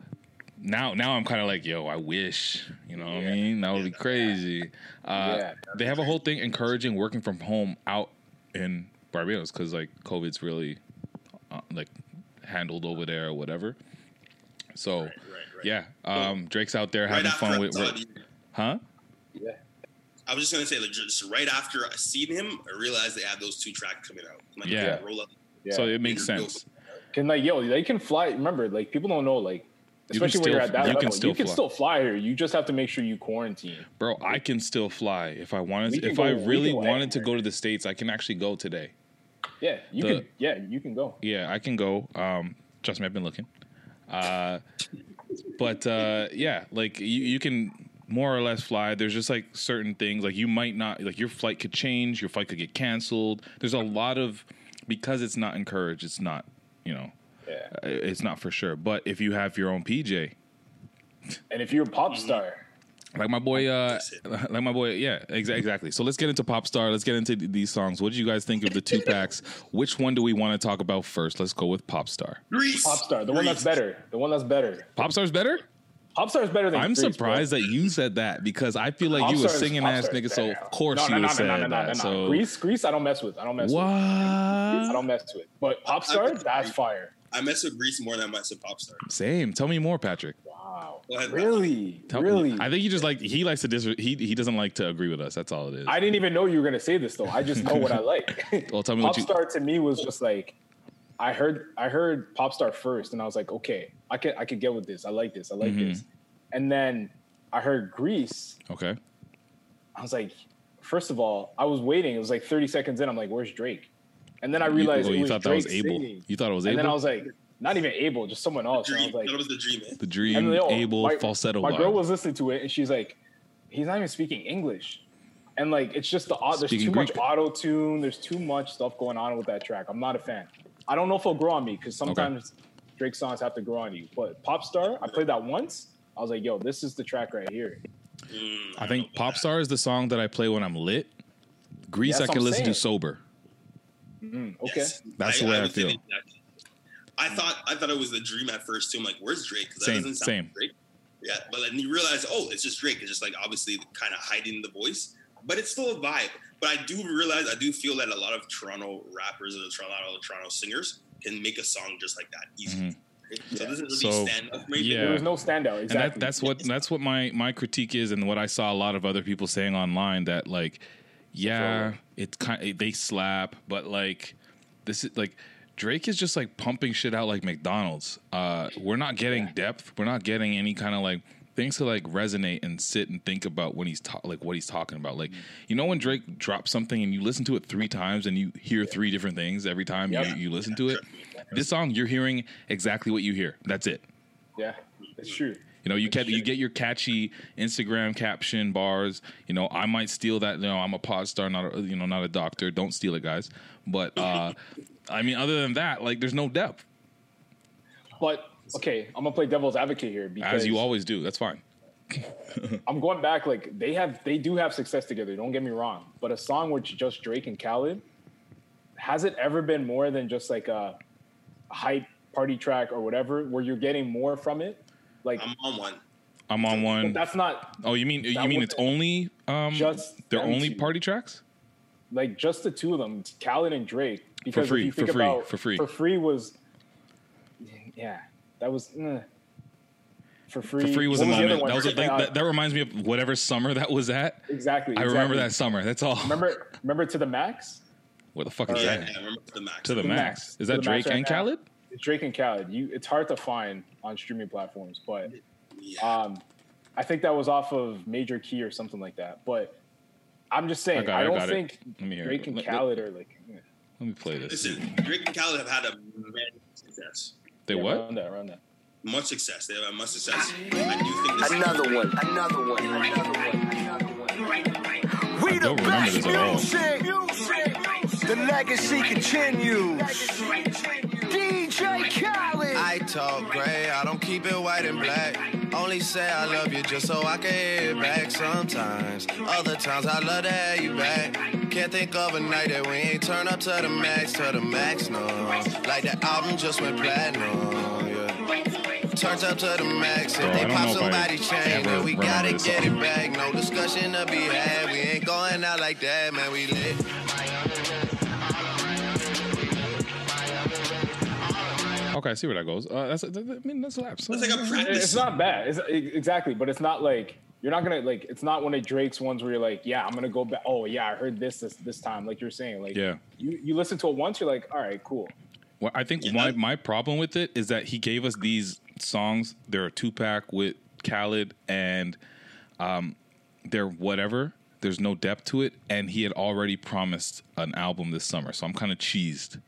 now now I'm kind of like, yo, I wish, you know what I mean? That would be crazy. Uh, Yeah. They have a whole thing encouraging working from home out in Barbados because like COVID's really uh, like handled over there or whatever. So Right, right, right. yeah, um, Drake's out there having fun with, with huh? Yeah. I was just gonna say, like, just right after I seen him, I realized they had those two tracks coming out. Like, Yeah. roll up. Yeah. So it makes sense. Can like yo, they can fly. Remember, like people don't know, like especially when you're at that you can level, still you can fly. still fly here. You just have to make sure you quarantine. Bro, I can still fly if I wanted. To, if I go- we really can wanted to go to the states, I can actually go today. Yeah, you The- can. Yeah, you can go. Yeah, I can go. Um, trust me, I've been looking. Uh, but uh, yeah, like you, you can more or less fly. There's just like certain things like you might not like your flight could change, your flight could get canceled. There's a lot of because it's not encouraged. It's not you know, Yeah. uh, it's not for sure. But if you have your own PJ, And if you're a pop Mm-hmm. star, like my boy, uh, (laughs) like my boy, yeah, exa- exactly. So let's get into pop star. Let's get into th- these songs. What did you guys think of the two (laughs) packs? Which one do we want to talk about first? Let's go with pop star. Greece. pop star, the one that's better, the one that's better. Pop star's better. Pop star is better than. I'm Greece, bro. surprised that you said that because I feel like you a Popstar singing Popstar ass is nigga, so better. of course no, you no, would no, have no, said no, no, no, that. no. So Greece, Greece, I don't mess with. I don't mess with. I what? don't mess with. But pop star, that's fire. I mess with Greece more than I mess with Pop Star. Same. Tell me more, Patrick. Wow, really, Tell really. I think he just like he likes to dis. He he doesn't like to agree with us. That's all it is. I didn't even know you were gonna say this though. I just know what I like. (laughs) Well, tell me what you- Popstar to me was just like, I heard I heard Popstar first, and I was like, okay, I could I could get with this. I like this. I like Mhm. this. And then I heard Greece. okay. I was like, first of all, I was waiting. It was like 30 seconds in. I'm like, where's Drake? And then I You, realized oh, it you was thought that was Abel. singing. You thought it was Abel. And then I was like, not even Abel, just someone else. And I Dream. was like, that was the dream, man. the dream and yo, Abel my, falsetto. My vibe. girl was listening to it, and she's like, "He's not even speaking English," and like it's just the au- there's Speaking too Greek. much auto tune. There's too much stuff going on with that track. I'm not a fan. I don't know if it'll grow on me because sometimes Drake songs have to grow on you. But Popstar, I played that once. I was like, "Yo, this is the track right here." Mm, I think Pop Star is the song that I play when I'm lit. Greece That's I can I'm listen to sober. Mm, okay. Yes. That's the way I would say feel. I thought I thought it was the dream at first too. I'm like, where's Drake? 'Cause that Same, doesn't sound same. Drake. Yeah, but then you realize, oh, it's just Drake. It's just like obviously kind of hiding the voice, but it's still a vibe. But I do realize, I do feel that a lot of Toronto rappers and a Toronto, lot of Toronto singers can make a song just like that easily. Mhm. So this is really So, stand. Maybe. yeah. There was no standout. Exactly. and that, that's what that's what my my critique is, and what I saw a lot of other people saying online that like, yeah, it's kind they slap, but like this is like Drake is just like pumping shit out like McDonald's. Uh, we're not getting depth. We're not getting any kind of like things to like resonate and sit and think about when he's ta- like what he's talking about. Like you know when Drake drops something and you listen to it three times and you hear three different things every time Yep. you, you listen to it. (laughs) This song you're hearing exactly what you hear. That's it. yeah, it's true. You know, you get you get your catchy Instagram caption bars. You know, I might steal that. You know, I'm a pod star, not a, you know, not a doctor. Don't steal it, guys. But uh, I mean, other than that, like, there's no depth, But okay, I'm gonna play devil's advocate here because as you always do. That's fine. (laughs) I'm going back. Like they have, they do have success together. Don't get me wrong. But a song with just Drake and Khaled, has it ever been more than just like a hype party track or whatever, where you're getting more from it? Like I'm on one. I'm on one. that's not Oh, you mean you mean it's only um Just they're only two. party tracks? like just the two of them, Khaled and Drake. Because free, if you for free, about, for free. for free was, yeah, that was. eh. For free, For free was what the other moment. one? That was a, like, that, that reminds me of whatever summer that was at. exactly. I remember that summer. That's all. Remember, remember to the max. What the fuck is Yeah, that? yeah, I remember the max. To the The max. max. Is To that Drake right and now. Khaled? It's Drake and Khaled. You, it's hard to find on streaming platforms, but Yeah. um, I think that was off of Major Key or something like that. But I'm just saying, I got I, it, I don't got it. think Let me hear Drake it. and Let- let- are like. eh. Let me play this. Listen, Drake and Khaled have had a man success. They Yeah, what? Run that, run that. Much success. They have had much success. I do think this Another one, another one, another one, another one. We the don't remember best this at music. The legacy continues. DJ Khaled. I talk gray, I don't keep it white and black. Only say I love you just so I can hear it back sometimes. Other times I love to have you back. Can't think of a night that we ain't turn up to the max, to the max, no. Like the album just went platinum, yeah. Turns up to the max. If they pop know if I somebody's chain, then we gotta get it back. No discussion to be had. We ain't going out like that, man. We lit. Okay, I see where that goes. Uh, that's I mean that's laps. It's like a practice. It's not bad. It's, exactly, but it's not like you're not gonna like. It's not one of Drake's ones where you're like, yeah, I'm gonna go back. Oh yeah, I heard this this this time. Like you're saying, like Yeah. you you listen to it once, you're like, all right, cool. Well, I think Yeah, my, my problem with it is that he gave us these songs. They're a two pack with Khaled and um, they're whatever. There's no depth to it, and he had already promised an album this summer, so I'm kind of cheesed.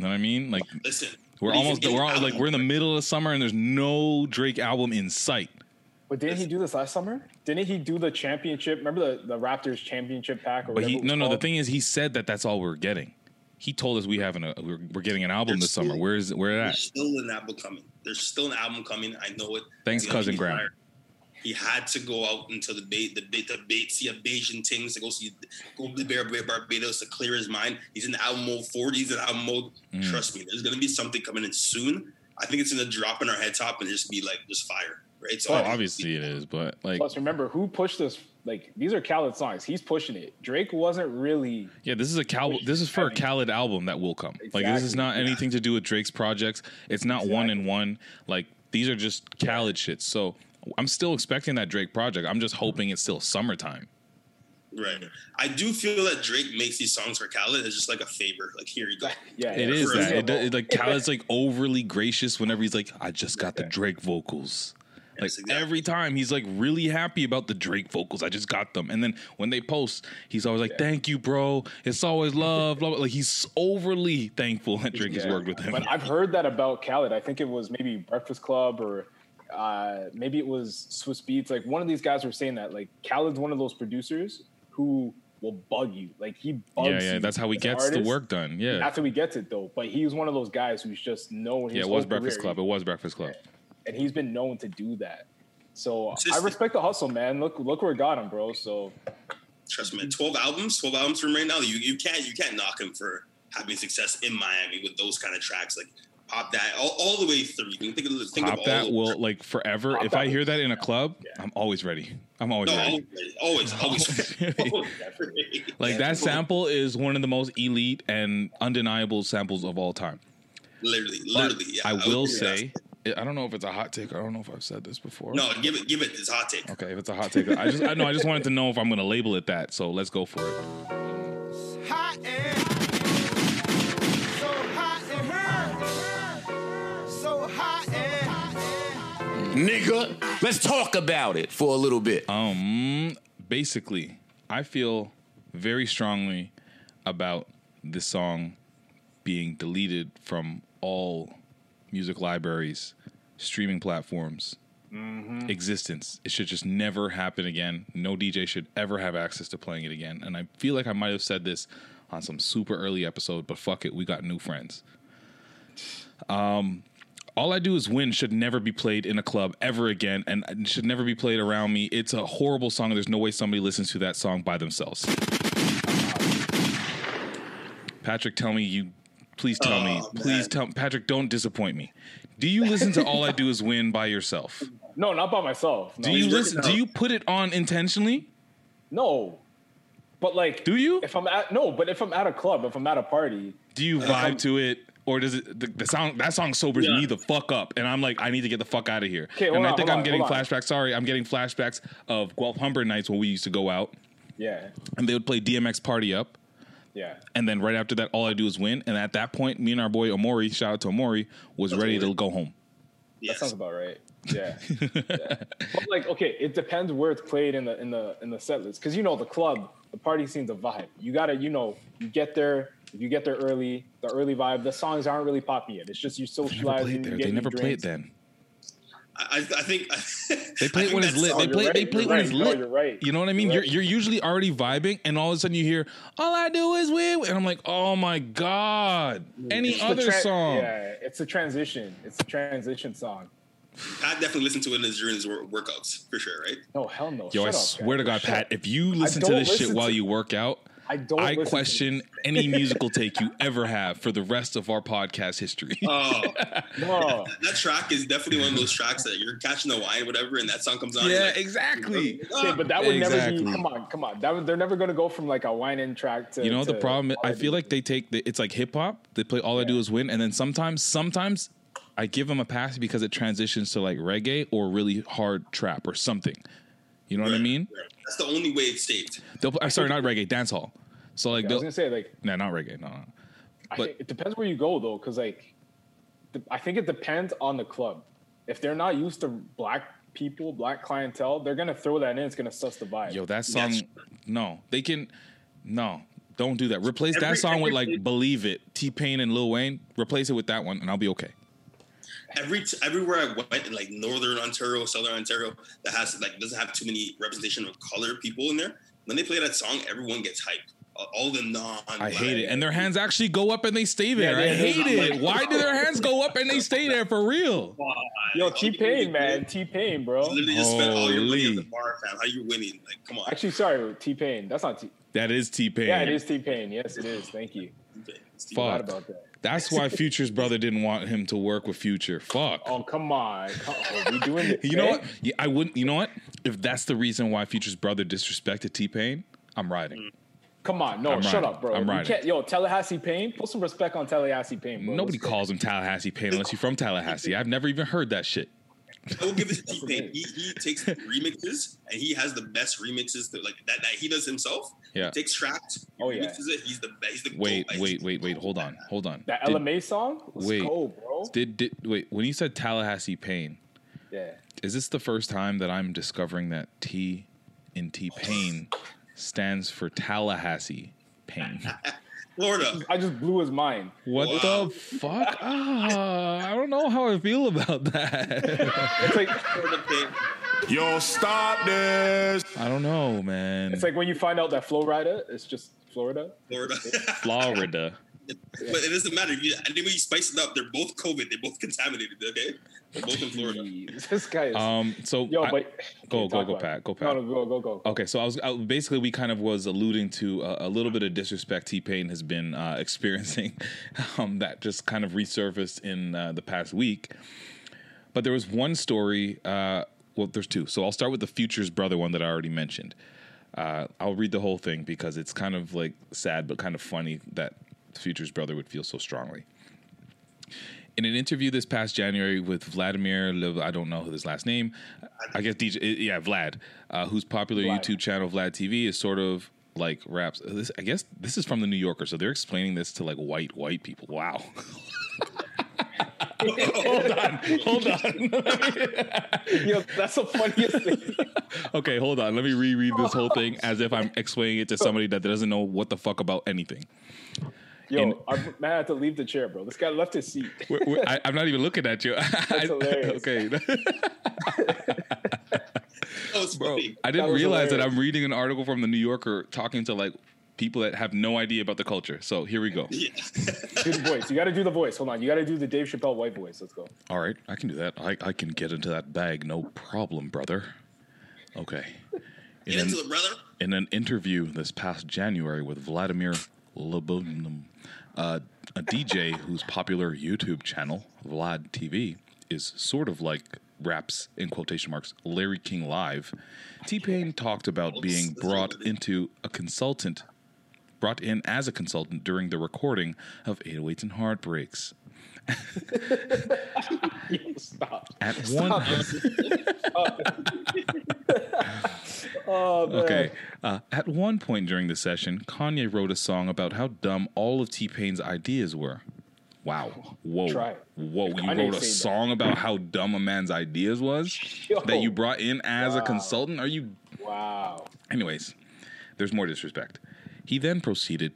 You know what I mean? Like Listen, we're what do you almost we're all, like we're in the middle of summer, and there's no Drake album in sight. But didn't he do this last summer? Didn't he do the championship? Remember the, the Raptors championship pack? Or But he whatever it was no no. The thing is, he said that that's all we're getting. He told us we have an, a we're, we're getting an album There's this summer. Where is where at? There's still an album coming. There's still an album coming. I know it. Thanks, cousin be Graham. fire. He had to go out into the bait, the bait, the bait, see a Bayesian things to go see, go to Bar- Bar- Barbados to clear his mind. He's in the album mode 40. He's in album mode. Mm. Trust me, there's gonna be something coming in soon. I think it's gonna drop in our head top and just be like just fire, right? So Oh, obviously it is, but like Plus, remember who pushed this? Like these are Khaled songs. He's pushing it. Drake wasn't really. Yeah, this is a Cal. This is for a Khaled album that will come. Like this is not anything to do with Drake's projects. It's not one in one. Like these are just Khaled shits. So I'm still expecting that Drake project. I'm just hoping it's still summertime. right. I do feel that Drake makes these songs for Khaled as just like a favor. Like here you go. Yeah, It yeah, is for that. It, example. it- like Khaled's like overly gracious whenever he's like, I just got the Drake vocals. Like exactly. every time he's like really happy about the Drake vocals. I just got them. And then when they post, he's always like, Thank you, bro. It's always love. Blah, blah. Like he's overly thankful that Drake has worked with him. But I've heard that about Khaled. I think it was maybe Breakfast Club or uh, maybe it was Swizz Beatz. Like one of these guys were saying that like Khaled's one of those producers who will bug you. Like he bugs yeah, yeah. you That's how he as an gets the work done. Yeah. That's how he gets it though. But he's one of those guys who's just known. His Yeah, it whole was Breakfast career, Club. It was Breakfast Club. and he's been known to do that. So I respect the hustle, man. Look, look where it got him, bro. So Trust me, twelve albums, twelve albums from right now. You you can't you can't knock him for having success in Miami with those kind of tracks. Like Pop that all, all the way through. You can think of think Pop of all that of will like forever. Pop if I hear that in a club, I'm always ready. I'm always no, ready. always, (laughs) always, always. always. Like that sample is one of the most elite and undeniable samples of all time. literally, literally. Yeah, I would will agree with that. say, I don't know if it's a hot take. I don't know if I've said this before. no, give it, give it this hot take. Okay, if it's a hot take, I just I know I just wanted to know if I'm going to label it that. So let's go for it. Hot air. Nigga, let's talk about it for a little bit. Um, basically, I feel very strongly about this song being deleted from all music libraries, streaming platforms, existence. It should just never happen again. No DJ should ever have access to playing it again. And I feel like I might have said this on some super early episode, but fuck it, we got new friends. Um, all I do is win should never be played in a club ever again and it should never be played around me. It's a horrible song. There's no way somebody listens to that song by themselves. Patrick, tell me you please tell me. Oh, Please man. tell Patrick, don't disappoint me. Do you listen to All I Do Is Win by yourself? (laughs) No, not by myself. No. Do you listen do uh, you put it on intentionally? No. But like, Do you? If I'm at no, but if I'm at a club, if I'm at a party, Do you vibe to it? Or does it the, the sound that song sobers Yeah. me the fuck up and I'm like I need to get the fuck out of here. Okay, and hold I think hold I'm on, getting hold on. flashbacks. Sorry, I'm getting flashbacks of Guelph Humber nights when we used to go out yeah, and they would play DMX Party Up. yeah. And then right after that, all I do is win. And at that point, me and our boy Omori, shout out to Omori, was ready to go home. That sounds about right. Yeah. (laughs) yeah. But like, okay, it depends where it's played in the in the in the set list. Because you know, the club, the party scene's a vibe. You gotta, you know, you get there. If you get there early, the early vibe. The songs aren't really popping yet. It's just you They never socializing. play it you there. They never play it then. I, I think (laughs) They play I it when it's lit. oh, They play. right, They play it when right. it's No, lit. you're right. You know what I mean? You're You're you're usually already vibing, and all of a sudden you hear "All I Do Is Win," and I'm like, "Oh my god!" Any It's other tra- song? Yeah, it's a transition. It's a transition song. Pat definitely listened to it in his, during his workouts for sure, right? No, hell no. Yo, I up, swear to. God, Pat, if you listen to don't this shit listen while you work out, I don't. I question any (laughs) musical take you ever have for the rest of our podcast history. Oh, (laughs) No. that track is definitely one of those tracks that you're catching the wine, whatever, and that song comes on. yeah, like, exactly. Okay, but that would never Exactly. be. Come on, come on. That would, they're never going to go from like a wine in track to. You know the to problem. I feel like they take the, it's like hip hop. They play all I do is win, and then sometimes, sometimes I give them a pass because it transitions to like reggae or really hard trap or something. You know what I mean? right. That's the only way it's saved. They'll. I'm uh, sorry, not reggae, dance hall. So like, I was gonna say like no, not reggae. No, no. I But- think it depends where you go though, because like I think it depends on the club. If they're not used to black people, black clientele, they're gonna throw that in. It's gonna suss the vibe. Yo, that song. Yes. No, they can. No, don't do that. Replace that Every- song with every- like "Believe It," T Pain and Lil Wayne. Replace it with that one, and I'll be okay. Every t- everywhere I went in like northern Ontario, southern Ontario, that has like doesn't have too many representation of color people in there. When they play that song, everyone gets hyped. All- All the non. I hate it, and their hands actually go up and they stay there. Yeah, I hate (laughs) they- it. Why do their hands go up and they stay there for real? Yo, T Pain, man, T Pain, bro. You literally just spent all your money at the bar, fam. How you winning? Like, come on. Actually, sorry, T Pain. That's not T. That is T Pain. Yeah, it is T Pain. Yes, it is. Thank you. Fuck. about that. That's why Future's brother didn't want him to work with Future. Fuck. Oh come on, come on. we doing (laughs) this? You know what? Yeah, I wouldn't. You know what? If that's the reason why Future's brother disrespected T Pain, I'm riding. Mm. Come on, no, I'm shut riding. up, bro. I'm You riding. can't- yo, Tallahassee Pain. Put some respect on Tallahassee Pain, bro. Nobody Let's calls him Tallahassee Pain unless you're from Tallahassee. I've never even heard that shit. I will give it to T-Pain. He, he takes remixes and he has the best remixes that, like that, that he does himself. Yeah. He takes tracks, Oh, yeah. remixes it. He's the best. He's the Wait, GOAT. wait, wait, wait. Hold on, hold on. That Did- LMA song. Let's wait. go, bro. Did did wait when you said Tallahassee Pain? yeah. Is this the first time that I'm discovering that T in T Pain stands for Tallahassee Pain? (laughs) Florida. I just blew his mind. What Wow. the fuck? Ah, I don't know how I feel about that. It's like Florida Pain. Yo, stop this. I don't know, man. it's like when you find out that Flo Rida is just Florida. Florida. Florida. But it doesn't matter. If you, anybody spice it up, they're both COVID. They're both contaminated. Okay, they're both in Florida. Jeez, this guy is. Um. So yo, I- but go okay, go talk go about. Pat. Go No, Pat. no, go go go. Okay, so I was I, basically we kind of was alluding to a, a little bit of disrespect T Pain has been uh, experiencing, (laughs) um, that just kind of resurfaced in uh, the past week. But there was one story. Uh, well, there's two. So I'll start with the Future's brother one that I already mentioned. Uh, I'll read the whole thing because it's kind of like sad but kind of funny that Future's brother would feel so strongly. In an interview this past January with Vladimir, I don't know who his last name. I guess DJ, yeah, Vlad, uh, whose popular Vlad. YouTube channel Vlad TV is sort of like raps. This, I guess this is from the New Yorker, so they're explaining this to like white white people. Wow. (laughs) hold on, hold on. (laughs) Yo, that's the funniest thing. (laughs) okay, hold on. Let me reread this whole thing as if I'm explaining it to somebody that doesn't know what the fuck about anything. Yo, In- I'm man, I had to leave the chair, bro. This guy left his seat. We're- we're- I, I'm not even looking at you. (laughs) I- hilarious. okay. (laughs) Oh, it's Bro, funny. I didn't That was realize that. I'm reading an article from the New Yorker talking to like people that have no idea about the culture. So here we go. Yeah. (laughs) Do the voice. You got to do the voice. Hold on. You got to do the Dave Chappelle white voice. Let's go. All right, I can do that. I, I can get into that bag, no problem, brother. Okay. In Get an, into it, brother. in an interview this past January with Vladimir Lobunum, uh, a DJ whose popular YouTube channel, Vlad TV, is sort of like raps in quotation marks Larry King Live, T Pain talked about being brought into a consultant, brought in as a consultant during the recording of 808s and Heartbreaks. (laughs) Stop. At one, (laughs) Oh man. okay, uh, at one point during the session, Kanye wrote a song about how dumb all of T Pain's ideas were. Wow! Whoa! Try. Whoa! If You Kanye wrote a said that. song about how dumb a man's ideas was Yo. that you brought in as a consultant. Are you? Wow. Anyways, there's more disrespect. He then proceeded.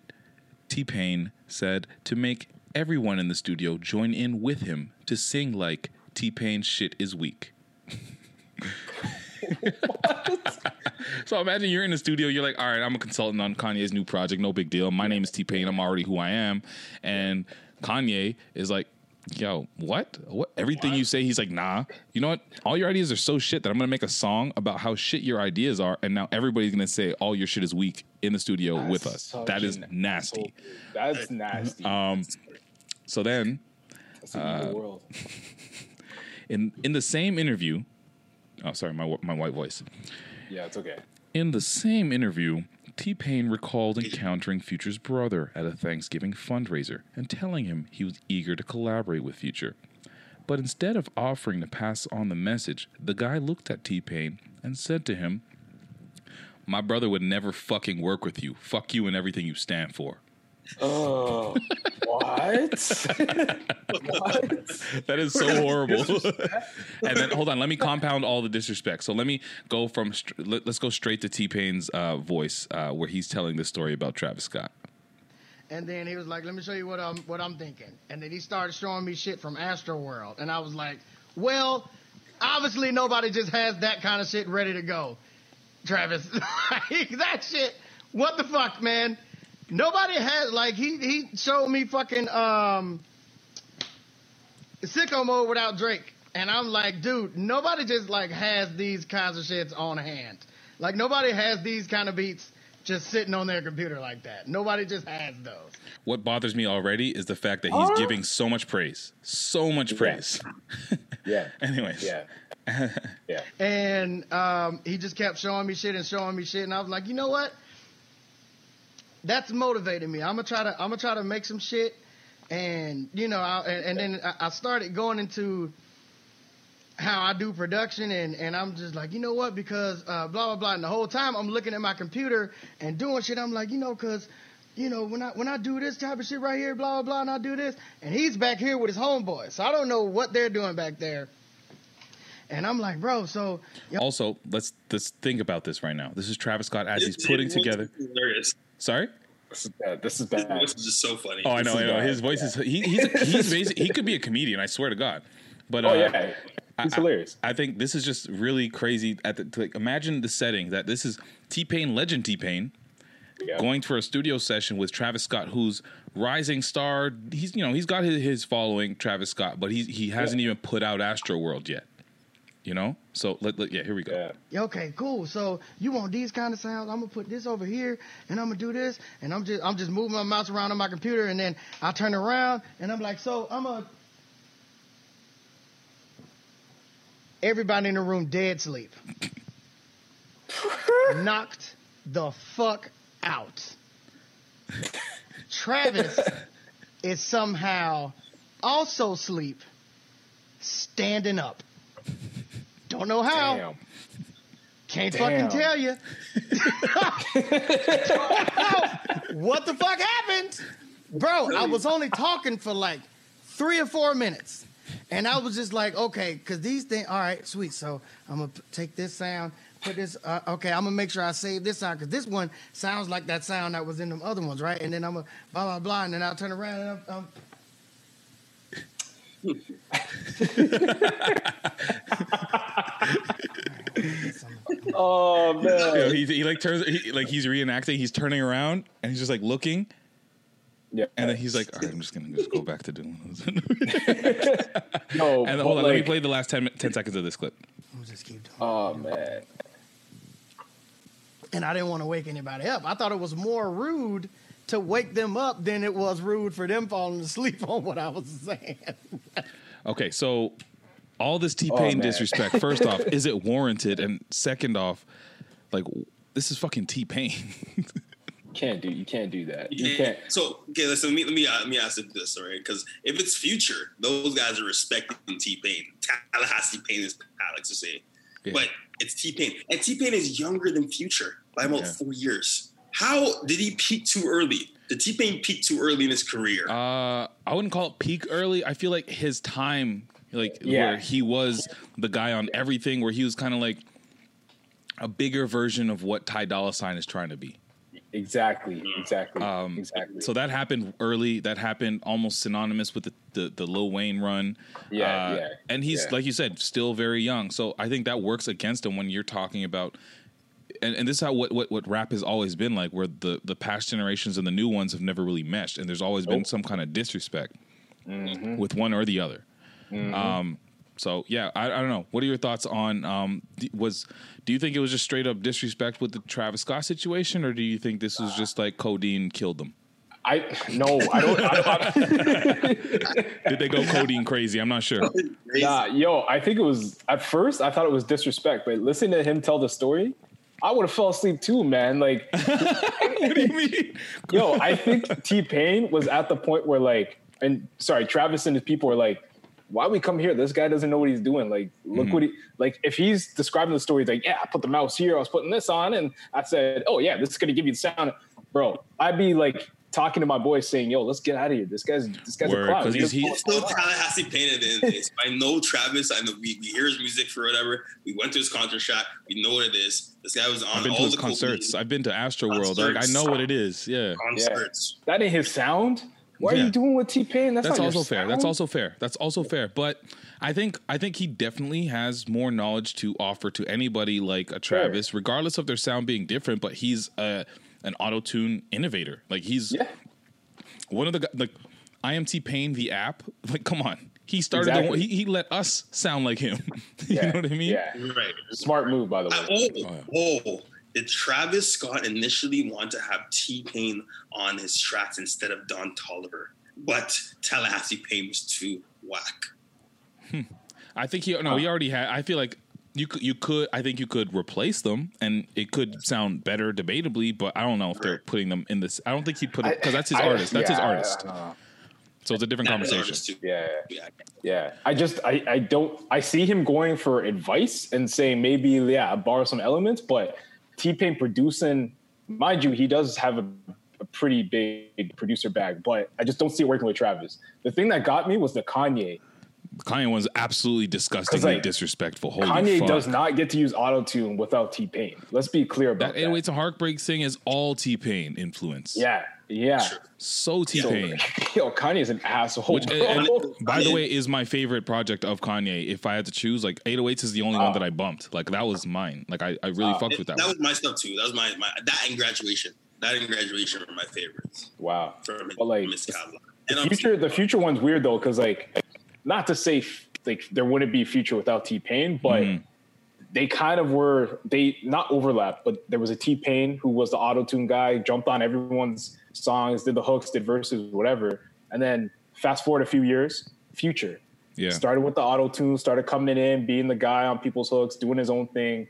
T Pain said to make everyone in the studio join in with him to sing like T Pain's shit is weak. (laughs) so imagine you're in the studio, you're like, all right, I'm a consultant on Kanye's new project, no big deal. My name is T Pain, I'm already who I am. And Kanye is like, yo, what? What everything you say, he's like, nah. You know what? All your ideas are so shit that I'm gonna make a song about how shit your ideas are, and now everybody's gonna say all your shit is weak in the studio with us. That is an nasty. That's nasty. Um so then uh, (laughs) in in the same interview, oh sorry, my my white voice. Yeah, it's okay. In the same interview, T Pain recalled encountering Future's brother at a Thanksgiving fundraiser and telling him he was eager to collaborate with Future. But instead of offering to pass on the message, the guy looked at T Pain and said to him, My brother would never fucking work with you. Fuck you and everything you stand for. Oh, what? (laughs) what? That is so horrible. (laughs) and then hold on, let me compound all the disrespect. So let me go from str- let, us go straight to T Pain's uh, voice uh, where he's telling this story about Travis Scott. And then he was like, "Let me show you what I'm what I'm thinking." And then he started showing me shit from Astroworld, and I was like, "Well, obviously nobody just has that kind of shit ready to go." Travis, (laughs) like, that shit. What the fuck, man? Nobody has like he he showed me fucking um sicko mode without Drake, and I'm like, dude, nobody just like has these kinds of shits on hand. Like nobody has these kind of beats just sitting on their computer like that. Nobody just has those. What bothers me already is the fact that he's giving so much praise, so much praise. (laughs) Yeah. (laughs) Anyways, Yeah. (laughs) Yeah. And um, he just kept showing me shit and showing me shit, and I was like, you know what? That's motivating me. I'm gonna try to I'm gonna try to make some shit, and you know, I, and, and then I I started going into how I do production, and and I'm just like, you know what? Because uh, blah blah blah. And the whole time I'm looking at my computer and doing shit. I'm like, you know, because you know, when I when I do this type of shit right here, blah blah blah, and I do this, and he's back here with his homeboys, so I don't know what they're doing back there. And I'm like, bro, so Also, let's let's think about this right now. This is Travis Scott as he's putting together. Hilarious. Sorry. This is bad. This is bad. This is just so funny. Oh, I know, I know. bad. His voice is he, he's (laughs) he's basic, he could be a comedian. I swear to God. But uh, Oh yeah. He's I- hilarious. I think this is just really crazy. At the like, imagine the setting that this is T Pain, legend T Pain, Yeah. going for a studio session with Travis Scott, who's rising star. He's you know he's got his, his following, Travis Scott, but he he hasn't even put out Astroworld yet. You know, so let, let- yeah, here we go. Yeah. Yeah, Okay, cool. So you want these kind of sounds? I'm gonna put this over here, and I'm gonna do this, and I'm just I'm just moving my mouse around on my computer, and then I turn around, and I'm like, so I'm a. Everybody in the room dead sleep, (laughs) knocked the fuck out. Travis (laughs) is somehow also sleep, standing up. Don't know how. Damn. Can't Damn. fucking tell you. (laughs) what the fuck happened? Bro, I was only talking for like three or four minutes. And I was just like, okay, because these things, all right, sweet. So I'm going to take this sound, put this, uh, okay, I'm going to make sure I save this sound because this one sounds like that sound that was in them other ones, right? And then I'm going to blah, blah, blah. And then I'll turn around and I'm, I'm (laughs) Oh man. Yeah, he, he like turns he, like he's reenacting. He's turning around and he's just like looking, Yeah. and then he's like, "All right, I'm just gonna just go back to doing." This. (laughs) no. and but hold on, let me play the last 10, 10 seconds of this clip. I'm just keep doing Oh man. and I didn't want to wake anybody up. I thought it was more rude to wake them up than it was rude for them falling asleep (laughs) on what I was saying. Okay, so all this T Oh, Pain man. disrespect. First off, (laughs) is it warranted? And second off, like this is fucking T Pain. Can't do. You can't do that. You Yeah. can't. So okay, listen. Let me let me uh, let me ask you this, all right? Because if it's future, those guys are respecting T Pain. Tallahassee Pain is I like to say, Yeah. but it's T Pain, and T Pain is younger than Future by about Yeah. four years. How did he peak too early? Did T Pain peak too early in his career? Uh, I wouldn't call it peak early. I feel like his time, like Yeah. where he was the guy on everything, where he was kind of like a bigger version of what Ty Dolla Sign is trying to be. Exactly. Exactly. Um, exactly. So that happened early. That happened almost synonymous with the the, the Lil Wayne run. Yeah, Uh, yeah, And he's yeah. like you said, still very young. So I think that works against him when you're talking about. And, and this is how what, what what rap has always been like, where the the past generations and the new ones have never really meshed, and there's always been Nope. some kind of disrespect Mm-hmm. with one or the other. Um, so yeah, I, I don't know. What are your thoughts on um, was? Do you think it was just straight up disrespect with the Travis Scott situation, or do you think this was just like codeine killed them? I no. I don't. I don't, I don't (laughs) Did they go codeine crazy? I'm not sure. Nah, yo, I think it was at first I thought it was disrespect, but listening to him tell the story, I would have fell asleep too, man. Like, (laughs) what do you mean? yo, I think T Pain was at the point where like, and sorry, Travis and his people were like, why we come here? This guy doesn't know what he's doing. Like, look mm-hmm. what he like. If he's describing the story, he's like, yeah, I put the mouse here, I was putting this on, and I said, oh yeah, this is gonna give you the sound, bro. I'd be like talking to my boys saying, yo, let's get out of here. This guy's this guy's Word, a clown. 'cause He he's- doesn't know he- Still. Tallahassee Pain at the end of the day. So I know Travis. I know we, we hear his music for whatever. We went to his concert shot. We know what it is. This guy was on I've been all to his the concerts. cocaine I've been to Astroworld. Like, I know what it is. Yeah. concerts. That ain't his sound. What Yeah. are you doing with T Pain? That's, That's not also your fair. That's also fair. That's also fair. But I think I think he definitely has more knowledge to offer to anybody like a Travis, regardless of their sound being different. But he's a, an auto tune innovator. Like he's Yeah. one of the like IMT am Pain the app. (laughs) Like come on, he started. The, he he let us sound like him. (laughs) you Yeah. know what I mean? Yeah. Right. Smart move, by the way. I- oh, oh, did Travis Scott initially want to have T Pain on his tracks instead of Don Toliver? But Tallahassee Pain was too whack. Hmm. I think he no, he already had. I feel like you could you could I think you could replace them and it could sound better debatably, but I don't know if they're putting them in this. I don't think he'd put it because that's his I- artist. That's his artist. So it's a different conversation. yeah. Yeah. Yeah. I just I, I don't I see him going for advice and saying maybe yeah, borrow some elements, but T Pain producing, mind you, he does have a, a pretty big producer bag, but I just don't see it working with Travis. The thing that got me was the Kanye. Kanye was absolutely disgustingly like, disrespectful. Holy Kanye fuck. does not get to use auto tune without T Pain. Let's be clear about that that. 808s a Heartbreak thing is all T Pain influence. Yeah, yeah. So T Pain. (laughs) Yo, Kanye's an asshole. Which, and, and by the (laughs) way, is my favorite project of Kanye. If I had to choose, like 808s is the only one uh. that I bumped. Like that was mine. Like I, I really uh, fucked with that. That one. was my stuff too. That was my, my that and graduation. That and graduation are my favorites. Wow. From But like Miss Cadillac. the future, the future one's weird though, because like, not to say like there wouldn't be a future without T Pain, but Mhm. they kind of were they not overlap, but there was a T Pain who was the auto tune guy, jumped on everyone's songs, did the hooks, did verses, whatever, and then fast forward a few years, Future Yeah. started with the auto tune, started coming in, being the guy on people's hooks, doing his own thing.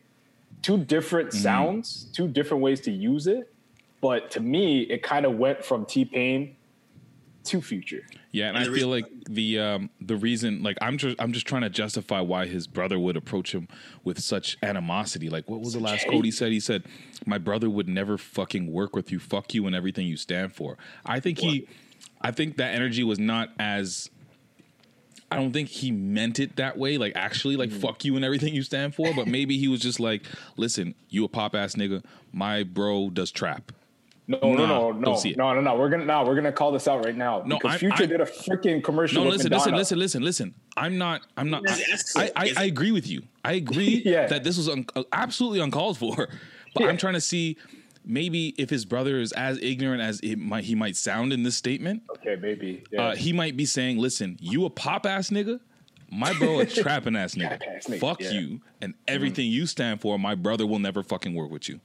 Two different Mm-hmm. sounds, two different ways to use it. But to me, it kind of went from T Pain to Future. Yeah, and, And I feel reason- like the um, the reason, like, I'm just I'm just trying to justify why his brother would approach him with such animosity. Like, what was the last quote he said? He said, "My brother would never fucking work with you. Fuck you and everything you stand for." I think he, I think that energy was not as. I don't think he meant it that way, like actually, like fuck you and everything you stand for. But maybe he was just like, "Listen, you a pop ass nigga. My bro does trap. No, Nah, no, no, don't no, see it. no, no, no. We're gonna no, we're gonna call this out right now No, because I'm- Future I- did a freaking commercial. No, with listen, listen, Madonna. listen, listen, listen. I'm not. I'm not. I, I, I, I agree with you. I agree (laughs) Yeah. that this was un, absolutely uncalled for. (laughs) But Yeah. I'm trying to see maybe if his brother is as ignorant as it might he might sound in this statement. Okay, maybe. Yeah. Uh, he might be saying, "Listen, you a pop ass nigga." My bro a (laughs) trapping ass nigga. Trap-ass nigga, Fuck yeah. you and everything you stand for. My brother will never fucking work with you.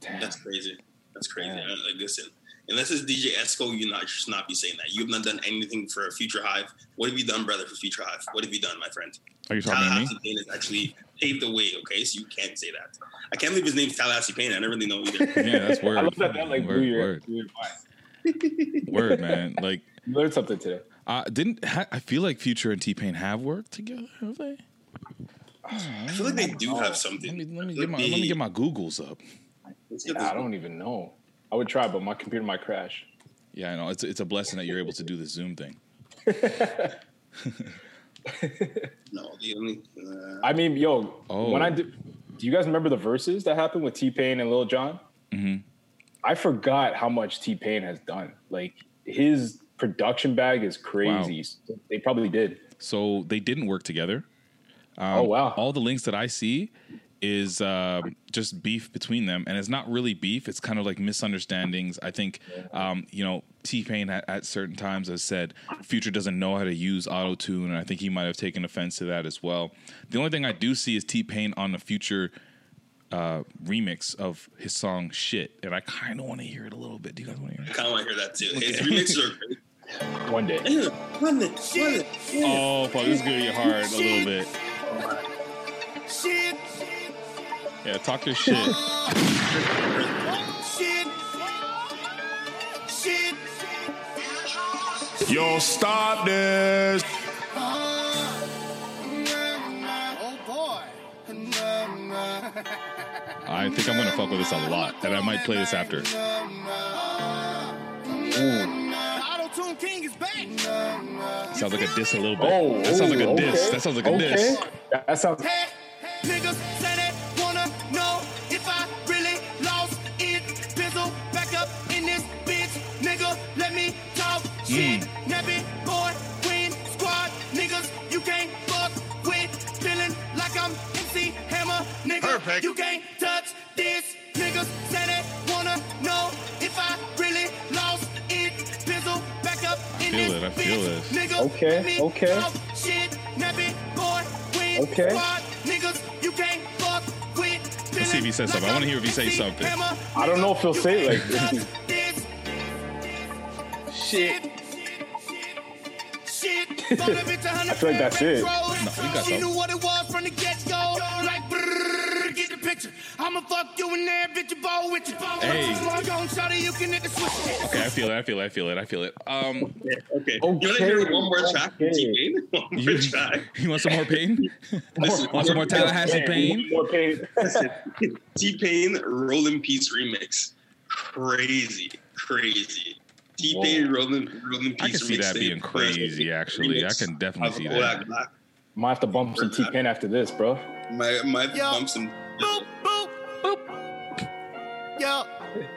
That's crazy. That's crazy. Uh, Like, listen, unless it's DJ Esco, you not should not be saying that. You have not done anything for Future Hive. What have you done, brother, for Future Hive? What have you done, my friend? Are you talking to me? Tallahassee Pain has actually paved the way. Okay, so you can't say that. I can't believe his name's Tallahassee Pain. I never really know either. Yeah, that's (laughs) word. I love that that like blew word, your, word, blew (laughs) your word, man. Like, (laughs) You learned something today. uh, didn't ha- I feel like Future and T Pain have worked together? Have they? I feel like they do have something. Let me let me get my let me get my Googles up. Let's get Yeah, I don't even know. I would try, but my computer might crash. Yeah, I know it's it's a blessing that you're able to do the Zoom thing. (laughs) No, the only. Uh, I mean, yo, Oh. when I did, do you guys remember the verses that happened with T Pain and Lil Jon? Mhm. I forgot how much T Pain has done. Like his production bag is crazy. They probably did. So they didn't work together. Um, Oh, wow. All the links that I see is um just beef between them, and it's not really beef. It's kind of like misunderstandings. I think um, you know T Pain at, at certain times has said Future doesn't know how to use auto tune, and I think he might have taken offense to that as well. The only thing I do see is T Pain on the Future uh, remix of his song "Shit," and I kind of want to hear it a little bit. Do you guys want to hear it? I kind of want to hear that too. His remixes are great. (laughs) One day. Run it, run it. Oh, fuck! This is gonna get hard a little bit. Shit, Yeah, talk your shit. shit, shit. Yo, stop this. Oh boy. I think I'm gonna fuck with this a lot, and I might play this after. Auto Tune King is back. Sounds like a diss a little bit. Oh, that sounds like a oh, diss. okay. That sounds like a okay. diss. That sounds. Nigga, Perfect. you can't touch this. Niggas say they wanna know if I really lost it. Pizzle back up in feel this it, I feel bitch. this. Nigga, Okay, me okay. shit. Nappy boy, queen, Okay. squad. Niggas, you can't fuck with. Let's see if he says something. I wanna hear if he says something. I don't know if he'll say it like this. Shit. Shit. (laughs) I feel like that's it. No, we got She fuck you in there, bitch, you ball with you. Hey. Gon' shawty, you can hit the switch. Okay, I feel it. I feel it. I feel it. I feel it. Um, Okay. You want to hear one more track from Okay. T-Pain? One more you, track. you (laughs) want some more pain? Listen, (laughs) Want some more (laughs) Tallahassee pain? More pain. T-Pain Roll in Peace remix. Crazy. Crazy. T-Pain Rolling, Roll in Peace I can see that being crazy. Actually, I can definitely Of see that. Black. Might have to bump some T Pain after this, bro. My my Yo. bump some. Boop, boop, boop. Yo,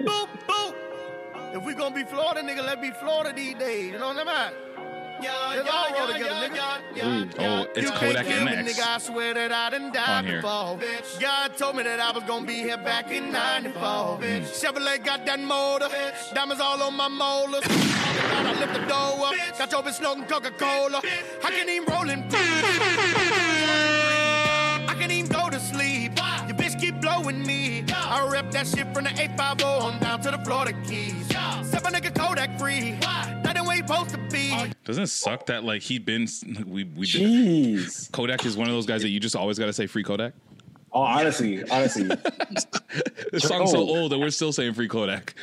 boop, boop. If we gonna be Florida, nigga, let be Florida these days. You know what I'm at? Let's all roll together, nigga. Oh, it's You Kodak can't kill me, MX. Nigga, I swear that I done On died here. before. God told me that I was gonna be here back in 94. Chevrolet got that motor. Diamonds all on my molars. I lift the door up. Got your bitch smoking Coca-Cola. I can't even roll in I can't even go to sleep. Your bitch keep blowing me. I rep that shit from the 850 on down to the Florida Keys. Step a nigga Kodak free. That ain't where you supposed to be. Doesn't it suck that like he'd been we we Jeez. Kodak is one of those guys that you just always got to say free Kodak. Oh, honestly, honestly, (laughs) This song's so Oh. old that we're still saying free Kodak.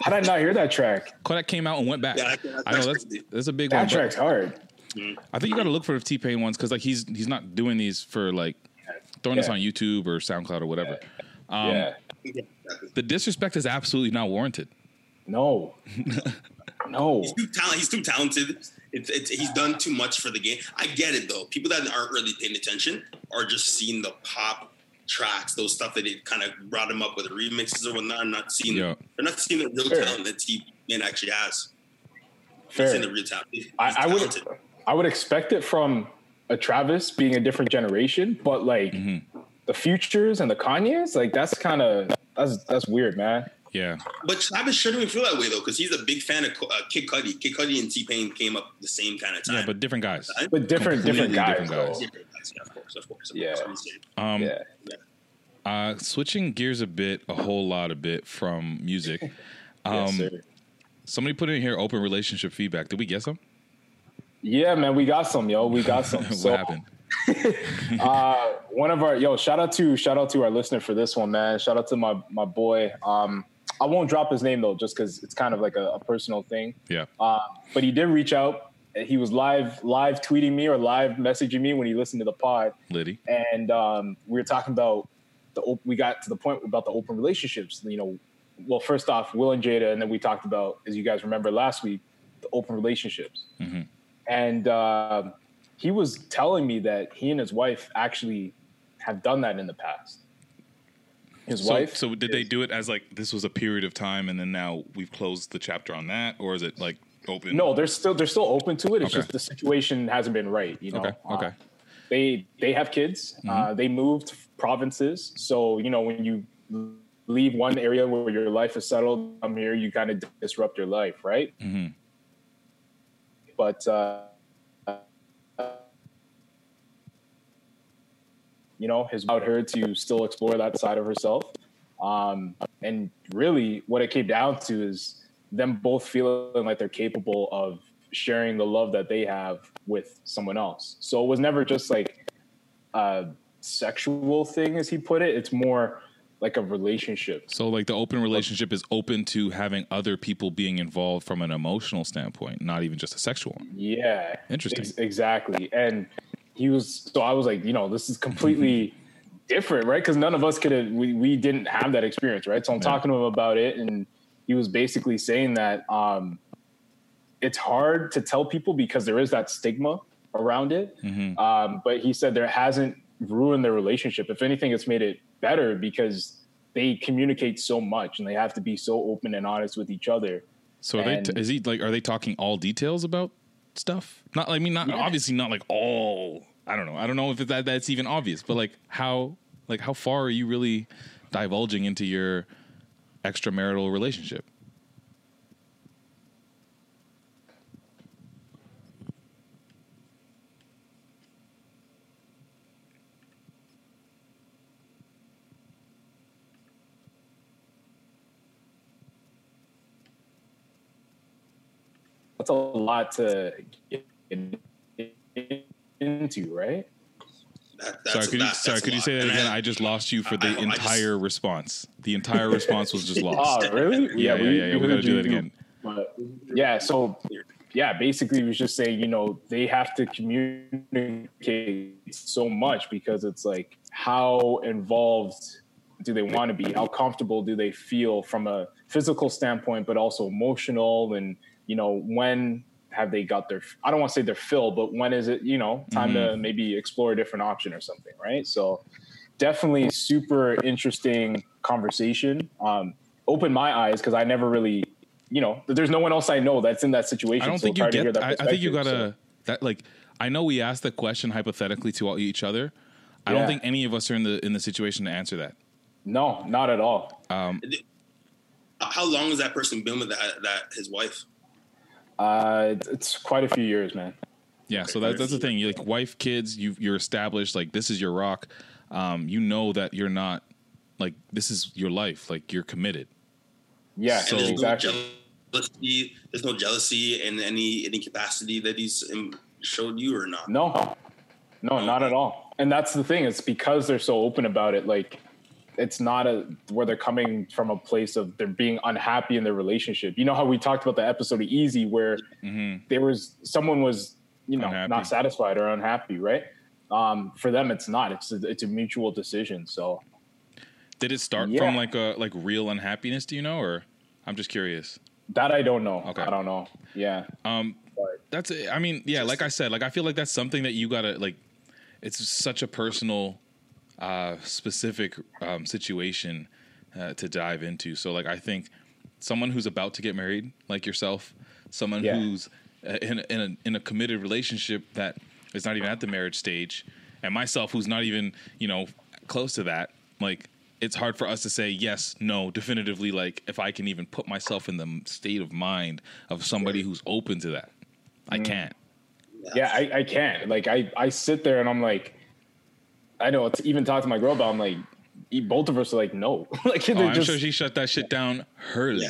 how did I not hear that track? Kodak came out and went back. Yeah, that- I know that's that's that's a big one. That but track's hard. I think you got to look for the T Pain ones because like he's he's not doing these for like throwing this on YouTube or SoundCloud or whatever. Um, yeah. The disrespect is absolutely not warranted. No. (laughs) no. He's too talented. He's too talented. It's, it's, he's done too much for the game. I get it though. People that aren't really paying attention are just seeing the pop tracks, those stuff that it kind of brought him up with remixes or whatnot. I'm not seeing. Yeah. They're not seeing the real Fair. talent that T Man actually has. Fair. Seeing the real talent. He's I, I would. I would expect it from a Travis being a different generation, but like Mm-hmm. The futures and the Kanye's, like that's kind of that's that's weird, man. Yeah, But Travis shouldn't even feel that way though, because he's a big fan of uh, Kid Cudi. Kid Cudi and T Pain came up the same kind of time. yeah, but different guys. But different different guys. different guys. Different guys, yeah, of course, of course, of Yeah. course. Um, Yeah. uh, switching gears a bit, a whole lot a bit from music. (laughs) Um, Yes, sir. somebody put in here open relationship feedback. Did we get some? Yeah, man, we got some, yo. We got some. (laughs) what So, happened? (laughs) uh, one of our yo, shout out to shout out to our listener for this one, man. Shout out to my my boy. Um, I won't drop his name though, just because it's kind of like a, a personal thing. Yeah. Uh, but he did reach out. He was live live tweeting me or live messaging me when he listened to the pod, Liddy. and um, we were talking about the. op- We got to the point about the open relationships. You know, well, first off, Will and Jada, and then we talked about, as you guys remember last week, the open relationships. Mhm. And uh, he was telling me that he and his wife actually have done that in the past. His So, wife. so did they do it as like this was a period of time and then now we've closed the chapter on that, or is it like open? No, they're still they're still open to it. It's Okay. just the situation hasn't been right. You know. Okay. Okay. Uh, they they have kids. Uh, Mm-hmm. they moved provinces, so you know when you leave one area where your life is settled, come here, you kind of disrupt your life, right? Mhm. But uh, you know, has allowed her to still explore that side of herself. Um, and really, what it came down to is them both feeling like they're capable of sharing the love that they have with someone else. So it was never just like a sexual thing, as he put it. It's more like a relationship. So like the open relationship is open to having other people being involved from an emotional standpoint, not even just a sexual one. Yeah. Interesting. Ex- exactly. And he was, so I was like, you know, this is completely (laughs) different, right? Because none of us could have, we, we didn't have that experience, right? So I'm Yeah. talking to him about it, and he was basically saying that um, it's hard to tell people because there is that stigma around it. Mhm. Um, but he said there hasn't ruined their relationship. If anything, it's made it better because they communicate so much and they have to be so open and honest with each other. So are they And- is he like are they talking all details about stuff? Not like, I mean not Yeah. obviously not like all I don't know. I don't know if that that's even obvious, but like how like how far are you really divulging into your extramarital relationship? That's a lot to get into, right? That, sorry, could you sorry, could you say that again? I- I just lost you for the I- I just- entire response. The entire response was just (laughs) lost. Oh, really? Yeah, yeah, yeah, yeah. We gotta heard do you that again. But yeah, so yeah, basically, he was just saying, you know, they have to communicate so much because it's like, how involved do they want to be? How comfortable do they feel from a physical standpoint, but also emotional? And you know, when have they got their? I don't want to say their fill, but when is it? You know, time to maybe explore a different option or something, right? So definitely super interesting conversation. Um, opened my eyes because I never really, you know, there's no one else I know that's in that situation. I don't so think you hard to hear get. that I, I think you gotta. that like I know we asked the question hypothetically to all, each other. I Yeah. don't think any of us are in the in the situation to answer that. No, not at all. Um, How long has that person been with that, that his wife? Uh, it's, it's quite a few years, man. Yeah, so that, that's the thing. You like wife, kids. You you're established. Like this is your rock. Um, you know that you're not like this is your life. Like you're committed. Yeah, So- there's exactly. no jealousy. There's no jealousy in any any capacity that he's um, showed you or not. No, no, not at all. And that's the thing. It's because they're so open about it. Like, it's not a where they're coming from a place of they're being unhappy in their relationship. You know how we talked about the episode of Easy where there was someone was you know Unhappy. not satisfied or unhappy, right? Um, for them, it's not. It's a, it's a mutual decision. So Did it start Yeah. from like a like real unhappiness? Do you know, or I'm just curious. that I don't know. Okay. I don't know. Yeah. Um, that's it. I mean, yeah, like I said, like I feel like that's something that you gotta like. It's such a personal, uh, specific um, situation uh, to dive into. So, like, I think someone who's about to get married, like yourself, someone Yeah. who's uh, in a, in a in a committed relationship that is not even at the marriage stage, and myself who's not even you know close to that, like. It's hard for us to say yes, no, definitively. Like, if I can even put myself in the state of mind of somebody who's open to that, I can't. Yeah, I, I can't. Like I, I sit there and I'm like, I know it's even talk to my girl about. I'm like, e- both of us are like, no. (laughs) like Oh, I'm just sure she shut that shit down early.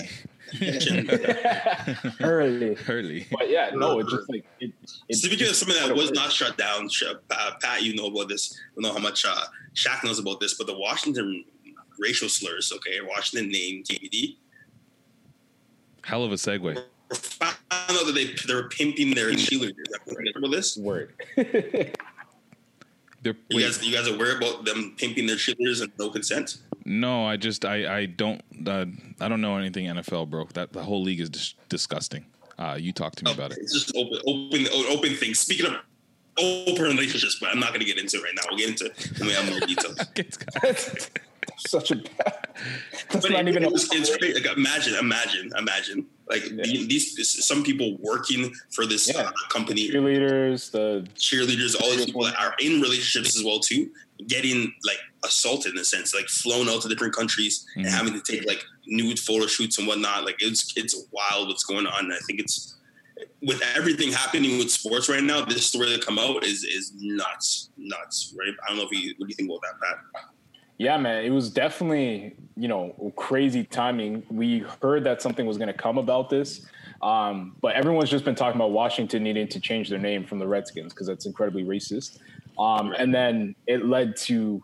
early. (laughs) Early. But yeah, no, it's just like it. it Speaking of it's something that was is. not shut down, uh, Pat, you know about this. I don't know how much uh, Shaq knows about this, but the Washington racial slurs, okay, Washington name TBD, Hell of a segue. found out that they they were pimping their cheerleaders. Remember this? word. (laughs) They're, You wait, guys, you guys are aware about them pimping their cheerleaders and no consent? no, I just I I don't uh, I don't know anything NFL, bro. That the whole league is dis- disgusting. Uh, you talk to me about it. It's just open, open, open things. Speaking of open relationships, but I'm not going to get into it right now. We'll get into it when we have more (laughs) details. (laughs) Such a bad. (laughs) That's But not it- even. it's, it's. Like, imagine, imagine, imagine. Like the- these, some people working for this Yeah. uh, company, cheerleaders, the cheerleaders, all these people that are in relationships as well too, getting like assaulted in a sense, like flown out to different countries and Mhm. having to take like nude photo shoots and whatnot. Like it's it's wild what's going on. I think it's with everything happening with sports right now. This story that come out is is nuts, nuts. Right? I don't know if you what do you think about that, Pat? Yeah, man, it was definitely you know crazy timing. We heard that something was going to come about this, um, but everyone's just been talking about Washington needing to change their name from the Redskins because that's incredibly racist. Um, and then it led to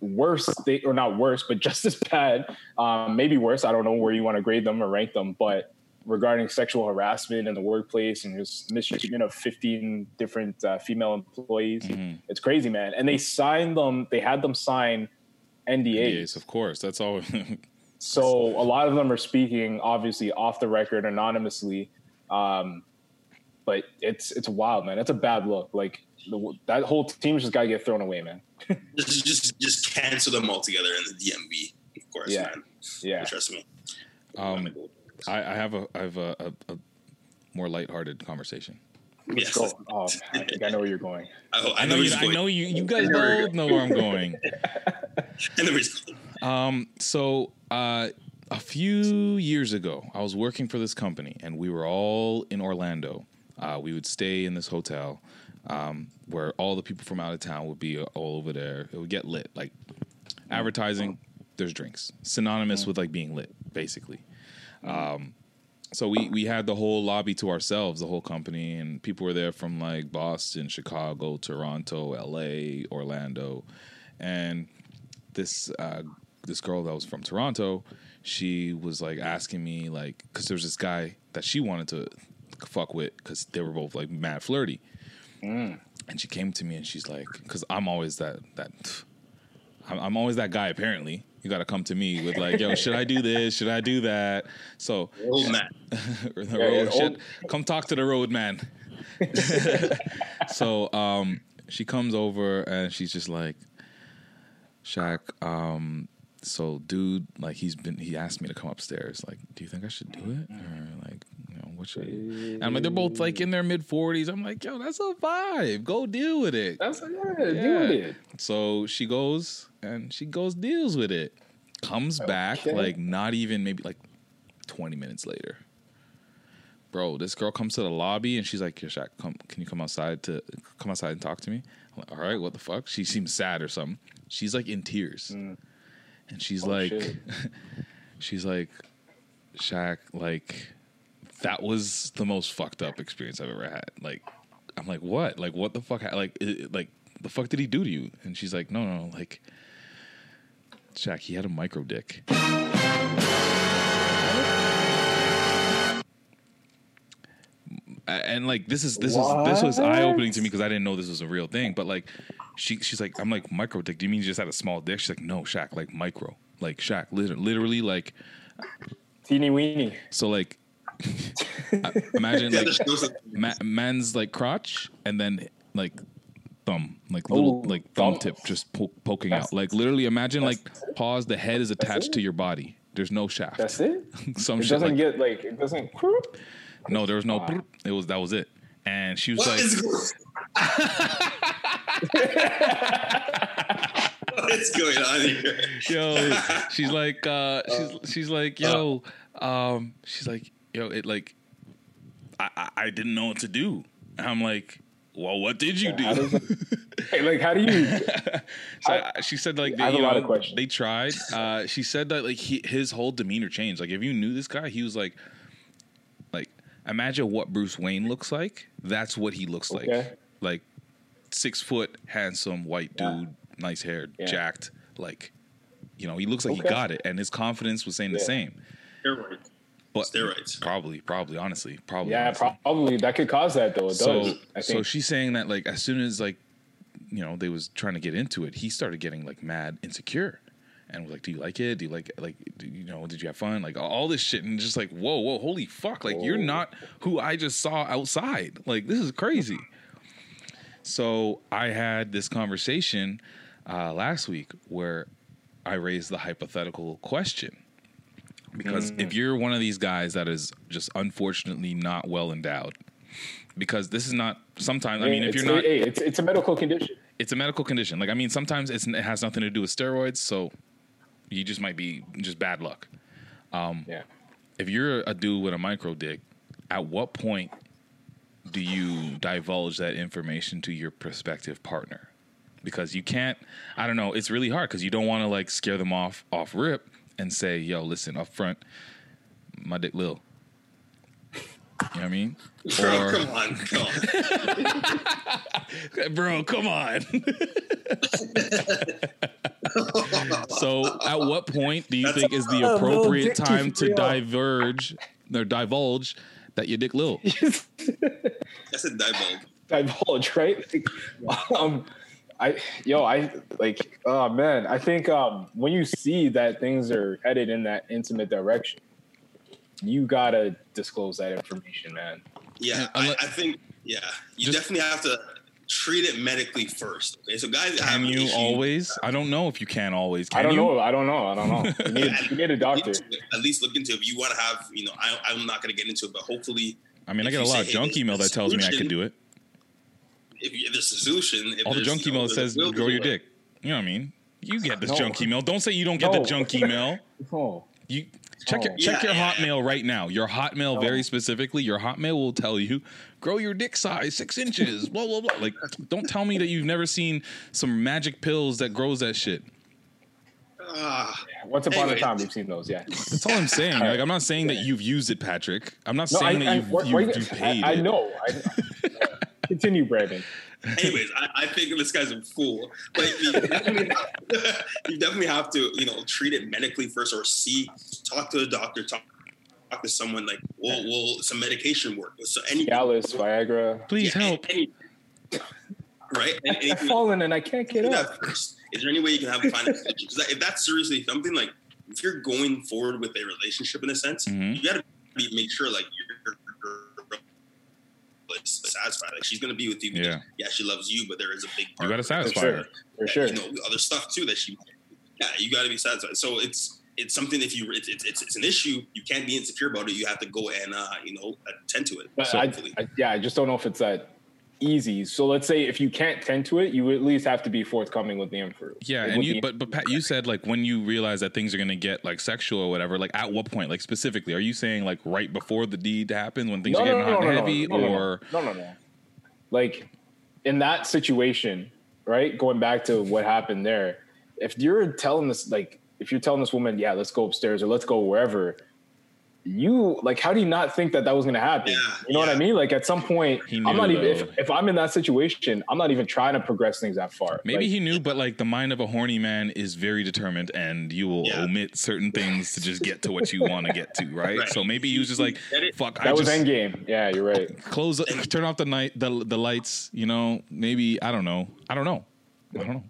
worse, they, or not worse, but (laughs) just as bad, um, maybe worse. I don't know where you want to grade them or rank them, but regarding sexual harassment in the workplace and just mistreatment of 15 different uh, female employees. It's crazy, man. And they signed them, they had them sign NDAs. Yes, of course. That's all. (laughs) So a lot of them are speaking obviously off the record anonymously. Um, but it's it's wild, man. It's a bad look. Like the, that whole team's just got to get thrown away, man. (laughs) Just just just cancel them altogether in the DMV. Of course, Yeah. man. Yeah. Trust me. um, I, I have a I have a, a, a more lighthearted conversation. Yes. Go. Oh, I think I know where you're going. (laughs) I, I know you. I know you. You guys (laughs) both know where I'm going. (laughs) I know where he's going. Um, so uh, a few years ago, I was working for this company, and we were all in Orlando. Uh, we would stay in this hotel um, where all the people from out of town would be all over there. It would get lit, like advertising. There's drinks, synonymous with like being lit, basically. Um, so we we had the whole lobby to ourselves, the whole company, and people were there from like Boston, Chicago, Toronto, L.A., Orlando, and this uh, this girl that was from Toronto, she was like asking me like because there was this guy that she wanted to fuck with because they were both like mad flirty, and she came to me and she's like, because I'm always that that I'm, I'm always that guy apparently. You got to come to me with like, yo, should I do (laughs) this? Should I do that? So, Old man. (laughs) Yeah, road, yeah, come talk to the road man. (laughs) so um, she comes over and she's just like, Shaq, um, so dude, like he's been he asked me to come upstairs. Like, do you think I should do it or like you know what should? I? And I'm like they're both like in their mid forties. I'm like, yo, that's a vibe. Go deal with it. That's yeah, deal with it. So she goes and she goes deals with it. Comes back Okay. like not even maybe like 20 minutes later. Bro, this girl comes to the lobby and she's like, "Yo, Shaq, come, can you come outside to come outside and talk to me?" I'm like, "All right, what the fuck?" She seems sad or something. She's like in tears, mm. And she's Oh, like, (laughs) she's like, Shaq, like that was the most fucked up experience I've ever had. Like, I'm like, what? Like, what the fuck? Like, it, like the fuck did he do to you? And she's like, no, no, like, Shaq, he had a micro dick. And like this is this is this was eye opening to me because I didn't know this was a real thing. But like, she she's like, I'm like micro dick. Do you mean you just had a small dick? She's like, no, Shaq, like micro, like Shaq, lit- literally like. Teeny weeny. So like, (laughs) imagine Yeah, like there's- there's ma- man's like crotch and then like thumb, like little Oh, like thumb thumb. tip just po- poking That's- out. Like literally, imagine like pause. The head is attached to your body. There's no shaft. That's it. (laughs) Some It shit doesn't like get like it doesn't. No. There was no. It was that was it. And she was What like, is What's going on here? yo, she's like, uh, she's she's like, yo, um, she's like, yo, it like, I I, I didn't know what to do. And I'm like, well, what did you do? (laughs) Hey, like how do you? So I- she said like they, have a lot know, of questions. they tried. Uh, she said that like he, his whole demeanor changed. Like if you knew this guy, he was like imagine what Bruce Wayne looks like. That's what he looks like. Okay. Like six foot, handsome, white dude, Yeah. nice hair, Yeah. jacked. Like you know, he looks like he got it, and his confidence was saying the Yeah. same. Steroids. But Steroids. probably, probably, honestly, probably. Yeah, honestly. probably that could cause that though. It so does. I so she's saying that like as soon as like you know they was trying to get into it he started getting like mad insecure and was like do you like it? Do you like like do, you know did you have fun? Like all this shit and just like whoa whoa holy fuck like you're not who i just saw outside. Like this is crazy. So i had this conversation uh last week where i raised the hypothetical question. Because Mm. if you're one of these guys that is just unfortunately not well endowed because this is not sometimes i mean if you're not it's it's a medical condition. it's a medical condition. Like i mean sometimes it's, it has nothing to do with steroids so you just might be just bad luck um, Yeah. if you're a dude with a micro dick at what point do you divulge that information to your prospective partner because you can't i don't know it's really hard because you don't want to like scare them off off rip and say yo listen up front my dick lil you know what I mean? Bro, Or- come on, come on. (laughs) bro, come on. (laughs) so, at what point do you That's think is the appropriate time to diverge or divulge that your dick little? That's a divulge. divulge, right? Like, um, I yo, I like, oh man, I think um, when you see that things are headed in that intimate direction, you gotta disclose that information, man. Yeah, I, I think yeah, you Just- definitely have to treat it medically first. Okay, so guys that Can have you issues, always? I don't know if you can always. Can I don't you? know. I don't know. I don't know. (laughs) You need, you need a doctor. it. At least look into it. If you want to have, you know, I, I'm not going to get into it, but hopefully, I mean, I If get a lot say, of hey, junk this- email that this tells me I could solution- do it. if, you, if there's a solution, if All the junk you know, email says grow your a dick. You know what I mean? You get this No. junk email. Don't say you don't get No. the junk email. (laughs) Oh, You check your Oh. check your Yeah, yeah, Hotmail right now. Your Hotmail, very specifically, your Hotmail will tell you grow your dick size six inches. blah blah blah. Like, don't tell me that you've never seen some magic pills that grows that shit. Ah, once upon Anyway. a time, we've seen those. Yeah. That's all I'm saying. Like, I'm not saying that you've used it, Patrick. I'm not No, I, saying that I, you've, why- you've, you've paid I, I know. I, (laughs) continue, Brandon. anyways, I, I think this guy's a fool. But you definitely, (laughs) you definitely have to, you know, treat it medically first, or see, talk to a doctor, talk, talk to someone. Like, will will some medication work? So any Cialis, Viagra. Please yeah, help. any- right? And I've anything- fallen and I can't get do up. that first. Is there any way you can have a find (laughs) a solution? Because if that's seriously something like, if you're going forward with a relationship in a sense, Mhm. you got to be make sure like you're, you're, you're satisfied. Like she's gonna be with you. Yeah. yeah, she loves you, but there is a big. Part You gotta of her satisfy sure. her. For sure. You know, other stuff too that she. yeah, you got to be satisfied. So it's it's something if you it's, it's it's an issue, you can't be insecure about it. You have to go and uh, you know attend to it. But So I. I, yeah, I just don't know if it's that easy. So let's say if you can't tend to it, you at least have to be forthcoming with the info. Yeah, like, and you but but Pat, you said like when you realize that things are gonna get like sexual or whatever. Like at what point? Like specifically, are you saying like right before the deed happens when things No, are getting no, hot no, and no, heavy, no, no, no. or no, no, no. Like in that situation, right? Going back to what happened there, if you're telling this, like, if you're telling this woman, yeah, let's go upstairs or let's go wherever, you like, how do you not think that that was going to happen? you know what I mean? Like, at some point, He I'm not knew, even if, if I'm in that situation, I'm not even trying to progress things that far. maybe Like, he knew, but like the mind of a horny man is very determined, and you will omit certain things to just get to what you want to get to, right? (laughs) Right. So maybe he was just like, "Fuck, that I was just endgame. Yeah, you're right. close, turn off the night, the the lights. You know, maybe I don't know, I don't know, I don't know."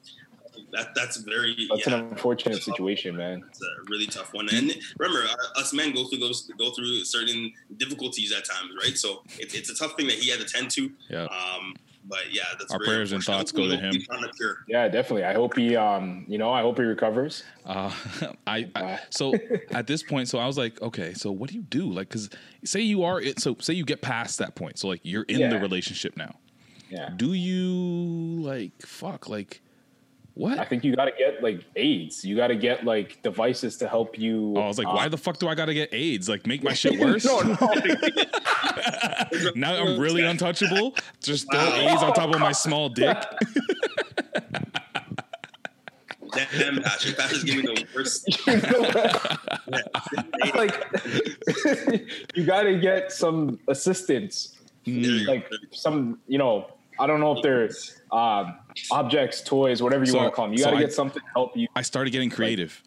That that's very That's yeah, an unfortunate situation, man. it's a really tough one. And remember, uh, us men go through those go through certain difficulties at times, right? So it, it's a tough thing that he had to tend to. Yeah. Um, but yeah, that's Our very prayers and thoughts go to him. he's on a cure. Yeah, definitely. I hope he, um, you know, I hope he recovers. Uh, (laughs) I, I so (laughs) at this point, so I was like, okay, so what do you do? Like, because say you are it, so say you get past that point, so like you're in the relationship now. Yeah. Do you like fuck like what? I think you got to get like aids. You got to get like devices to help you. Oh, I was like, why uh, the fuck do I gotta get AIDS? Like, make my (laughs) shit worse? no, no. (laughs) now I'm really untouchable. Just throw AIDS on top of my small (laughs) dick. Damn, Patrick. Patrick's giving me the worst. like you got to get some assistance, like some, you know, I don't know if they're um, objects, toys, whatever you So- want to call them. You so got to get something to help you. I started getting creative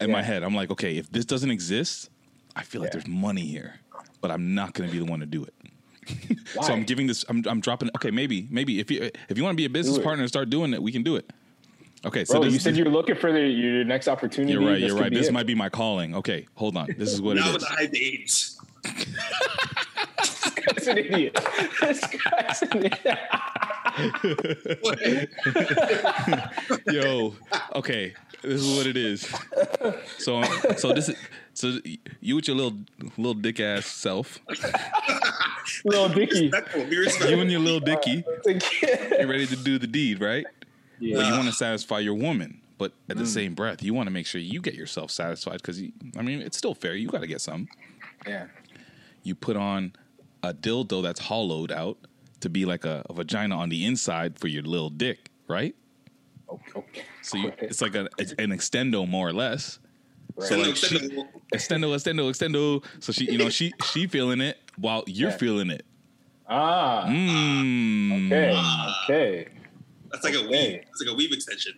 in my head. I'm like, okay, if this doesn't exist, I feel like there's money here, but I'm not going to be the one to do it. (laughs) so I'm giving this. I'm, I'm dropping. Okay, maybe, maybe if you if you want to be a business partner and start doing it, we can do it. Okay, so Bro, this, you said you're looking for the, your next opportunity. you're right. This You're right. This it. might be my calling. Okay, hold on. This is what it is. Now with the high AIDS. (laughs) This guy's an idiot. This guy's an idiot. Yo, okay, this is what it is. So, so this is so you with your little little dick ass self, Little Dicky. Respectful, be respectful. you and your little dicky, you're ready to do the deed, right? Yeah. But you want to satisfy your woman, but at the mm. same breath, you want to make sure you get yourself satisfied because I mean it's still fair. You got to get some. Yeah. You put on a dildo that's hollowed out to be like a, a vagina on the inside for your little dick, right? Okay. So you, it's like a, it's an extendo more or less. Right. So Extendo, like she, extendo. extendo, extendo, extendo. So she, you know, she (laughs) she feeling it while you're Yeah. feeling it. Ah. Mm. Okay. Ah. Okay. That's like a Okay. weave. That's like a weave extension.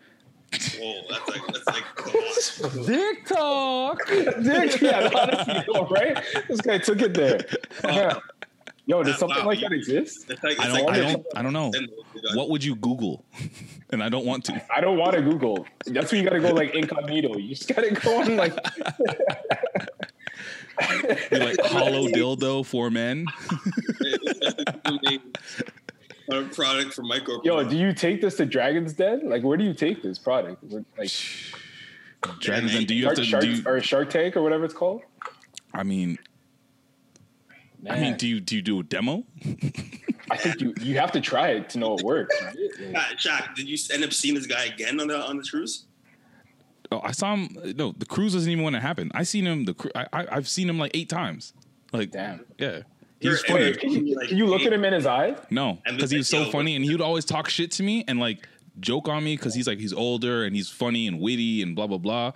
Whoa, that's like that's like. oh, (laughs) Dick talk. Dick, yeah, honestly, (laughs) right? This guy took it there. Yeah. Yo, does something Wow. like that exist? It's like, I don't, like I don't, I don't know. What would you Google? (laughs) And I don't want to. I don't want to Google. That's where you got to go like incognito. You just got to go on like. (laughs) Be like hollow dildo for men. (laughs) a product for micro. Yo, do you take this to Dragon's Den? Like, where do you take this product? Like, Dragons Den. Do you have to? Shark, Do you, or Shark Tank or whatever it's called? I mean, I mean, do you do you do a demo? (laughs) I think you you have to try it to know it works. Right? Like, Shaq, Shaq, did you end up seeing this guy again on the on the cruise? Oh, I saw him. No, the cruise doesn't even want to happen. I seen him. The cru- I, I I've seen him like eight times. Like, Damn. yeah, he's You're- funny. Can you, can you look at him in his eye? No, because the- he was so funny, and he would always talk shit to me and like joke on me because he's like he's older and he's funny and witty and blah blah blah.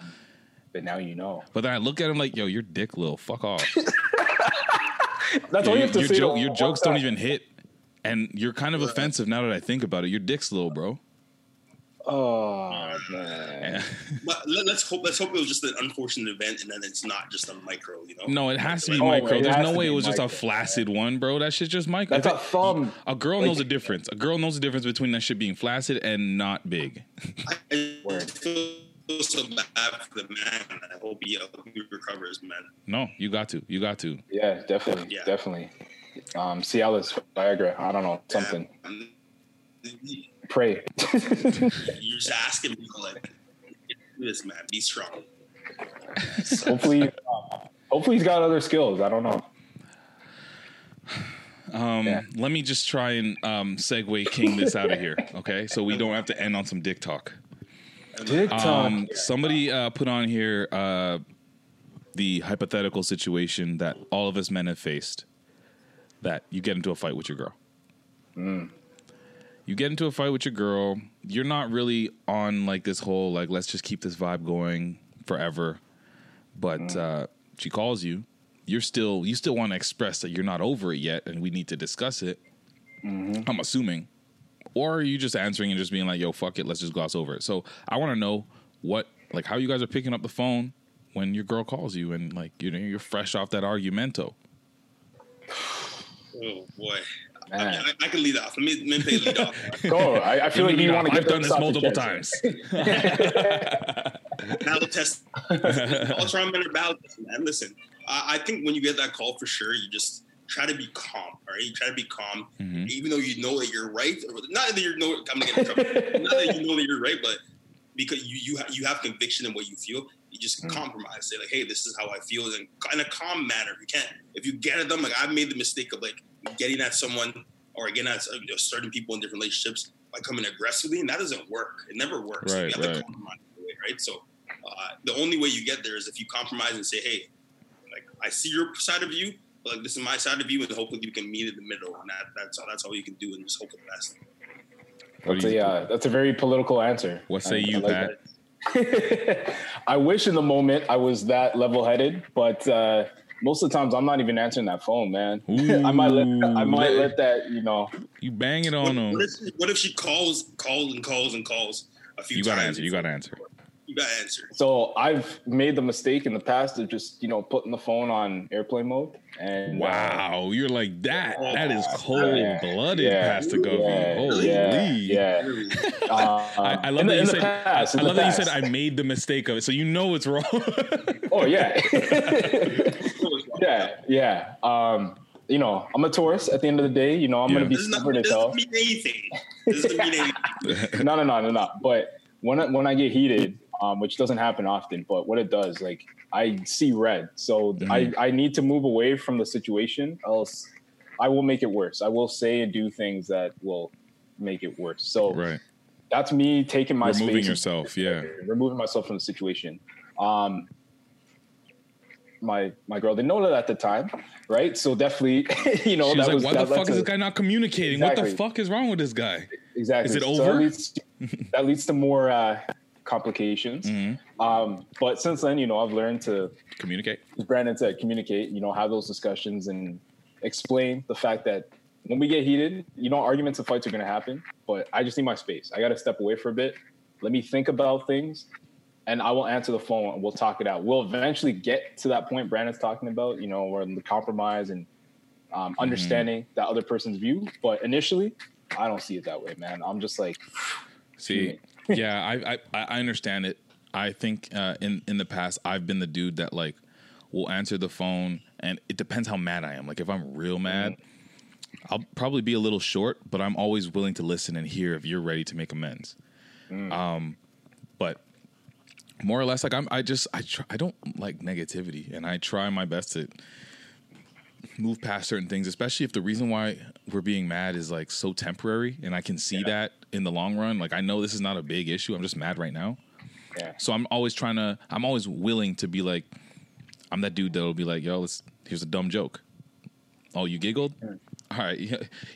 But now you know. But then I look at him like, yo, you're dick, little, fuck off. (laughs) (laughs) That's Yo, all you your, have to your say. joke- to your jokes don't even hit, and you're kind of offensive now that I think about it. Your dick's little, bro. Oh man. (laughs) But let, us hope. Let's hope it was just an unfortunate event, and then it's not just a micro. You know? No, it has to be Oh, micro. it There's no way it was just a micro. flaccid one, bro. That shit's just micro. That's If a thumb. A girl Like- knows the difference. A girl knows the difference between that shit being flaccid and not big. I Word. Feel so bad for the man. I hope he, I hope he recovers, man. No, you got to. You got to. Yeah, definitely, Yeah. definitely. Um, Cialis, Viagra. I don't know something. Um, Pray. (laughs) You're just asking me like, do this, man. Be strong. (laughs) Hopefully, uh, hopefully he's got other skills. I don't know. Um, Yeah. Let me just try and um, segue King this out of here, okay? So we don't have to end on some dick talk. TikTok. Um, somebody uh, put on here uh, the hypothetical situation that all of us men have faced that you get into a fight with your girl. You get into a fight with your girl. You're not really on like this whole like let's just keep this vibe going forever. But uh, she calls you. You're still you still want to express that you're not over it yet, and we need to discuss it. I'm assuming, or are you just answering and just being like, "Yo, fuck it, let's just gloss over it." So I want to know what like how you guys are picking up the phone when your girl calls you and like you know you're fresh off that argumento. (sighs) Oh boy. I, mean, I, I can lead off. Let me, let me lead off. (laughs) Go. I, I feel like you want to I've done this multiple times. Battle test. All strong men are battle tested, man. Listen, I, I think when you get that call for sure, you just try to be calm. All right, you try to be calm, Mhm. even though you know that you're right. Not that you know I'm gonna get in trouble. (laughs) not that you know that you're right, but because you you ha- you have conviction in what you feel, you just compromise. Say like, hey, this is how I feel, and in a calm manner. You can't if you get at them. Like I've made the mistake of like getting at someone or getting at you know, certain people in different relationships by coming aggressively, and that doesn't work. It never works. Right, you have right. to compromise, right? So uh, the only way you get there is if you compromise and say, hey, like I see your side of you, but like this is my side of you, and hopefully you can meet in the middle, and that, that's all. That's all you can do, and just hope for the best. That's a, you- uh, that's a very political answer. What say I- you, I like Pat? that. (laughs) I wish in the moment I was that level headed, but uh, most of the times I'm not even answering that phone, man. (laughs) I might let I might let that, you know. You bang it on What, them. what if, what if she calls, calls and calls and calls a few You times? gotta answer. You gotta answer. You gotta answer. So I've made the mistake in the past of just you know putting the phone on airplane mode and uh, Wow, you're like that. That is cold blooded, yeah, Pastor Govey. yeah, Holy. yeah, yeah. (laughs) Uh, I, I love in that the- you said. past, I love that you said I made the mistake of it, so you know it's wrong. (laughs) Oh yeah, (laughs) yeah, yeah. Um, you know, I'm a Taurus. At the end of the day, you know, I'm Yeah. gonna be This, is not, stubborn as hell. doesn't mean anything. Doesn't mean anything. no, no, no, no, no. But when I, when I get heated, um, which doesn't happen often, but what it does, like I see red, so Mhm. I I need to move away from the situation, else I will make it worse. I will say and do things that will make it worse. So right. that's me taking my Removing space, yourself. Yeah. removing myself from the situation. Um, my my girl didn't know that at the time, right? So definitely, (laughs) you know, She was that like, was "Why that the fuck to- is this guy not communicating? What the fuck is wrong with this guy?" Exactly. Is it So over? that leads, that leads to more uh, complications. Mhm. Um, but since then, you know, I've learned to, Communicate. as Brandon said, communicate. You know, have those discussions and explain the fact that when we get heated, you know, arguments and fights are going to happen. But I just need my space. I got to step away for a bit. Let me think about things, and I will answer the phone and we'll talk it out. We'll eventually get to that point Brandon's talking about. You know, where the compromise and um, understanding that other person's view. But initially, I don't see it that way, man. I'm just like, See, yeah, I, I I understand it. I think uh, in in the past I've been the dude that like will answer the phone, and it depends how mad I am. Like if I'm real mad, I'll probably be a little short, but I'm always willing to listen and hear if you're ready to make amends. Um, but more or less, like I'm, I just I try, I don't like negativity, and I try my best to move past certain things, especially if the reason why we're being mad is like so temporary and I can see that in the long run. Like I know this is not a big issue. I'm just mad right now. yeah, So I'm always trying to I'm always willing to be like I'm that dude that'll be like, yo, let's here's a dumb joke. Oh, you giggled? Hmm. All right.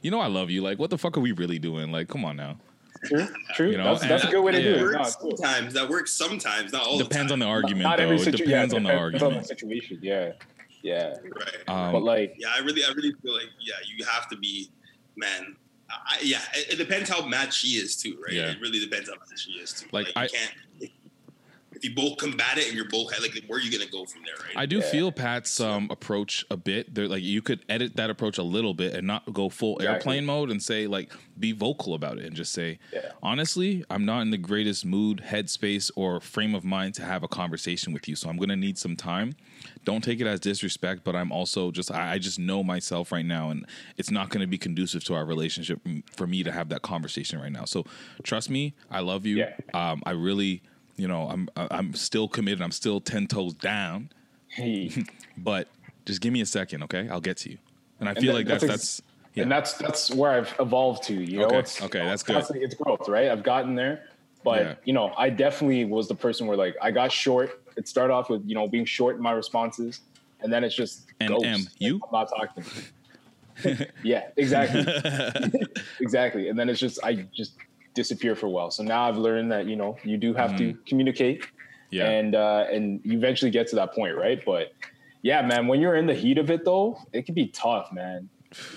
You know I love you. Like, what the fuck are we really doing? Like, come on now. true, true. You know, that's, that's a good way to yeah. do That it. No, works it's cool. sometimes. That works sometimes. Not all Depends the on the argument Not though. every It situation. depends yeah, on the depends on the argument. situation. Yeah, yeah. Right. Um, but like, Yeah, I really, I really feel like, yeah, you have to be, man. I, yeah, it, it depends how mad she is too, right? Yeah. It really depends how mad she is too. Like, you I- can't. If, if you both combat it and you're both like, where are you gonna go from there, right? I do Yeah. feel Pat's um, approach a bit. There, like you could edit that approach a little bit and not go full Exactly. airplane mode and say like be vocal about it and just say, Yeah. honestly, I'm not in the greatest mood, headspace, or frame of mind to have a conversation with you. So I'm gonna need some time. Don't take it as disrespect, but I'm also just I, I just know myself right now, and it's not gonna be conducive to our relationship for me to have that conversation right now. So trust me, I love you. Yeah. Um, I really you know, I'm I'm still committed. I'm still ten toes down. Hey. (laughs) but just give me a second, okay? I'll get to you. And I And feel that- like that's ex- that's yeah. and that's that's where I've evolved to. You know, Okay, it's okay, that's good. It's growth, right? I've gotten there, but Yeah. you know, I definitely was the person where like I got short. It started off with you know being short in my responses, and then it's just And ghost. M, Like, you? I'm not talking. (laughs) yeah, exactly, (laughs) exactly. And then it's just I just disappear for a while. So now I've learned that you know you do have to communicate, Mm-hmm. Yeah. and uh, and you eventually get to that point, right? But yeah, man, when you're in the heat of it though, it can be tough, man.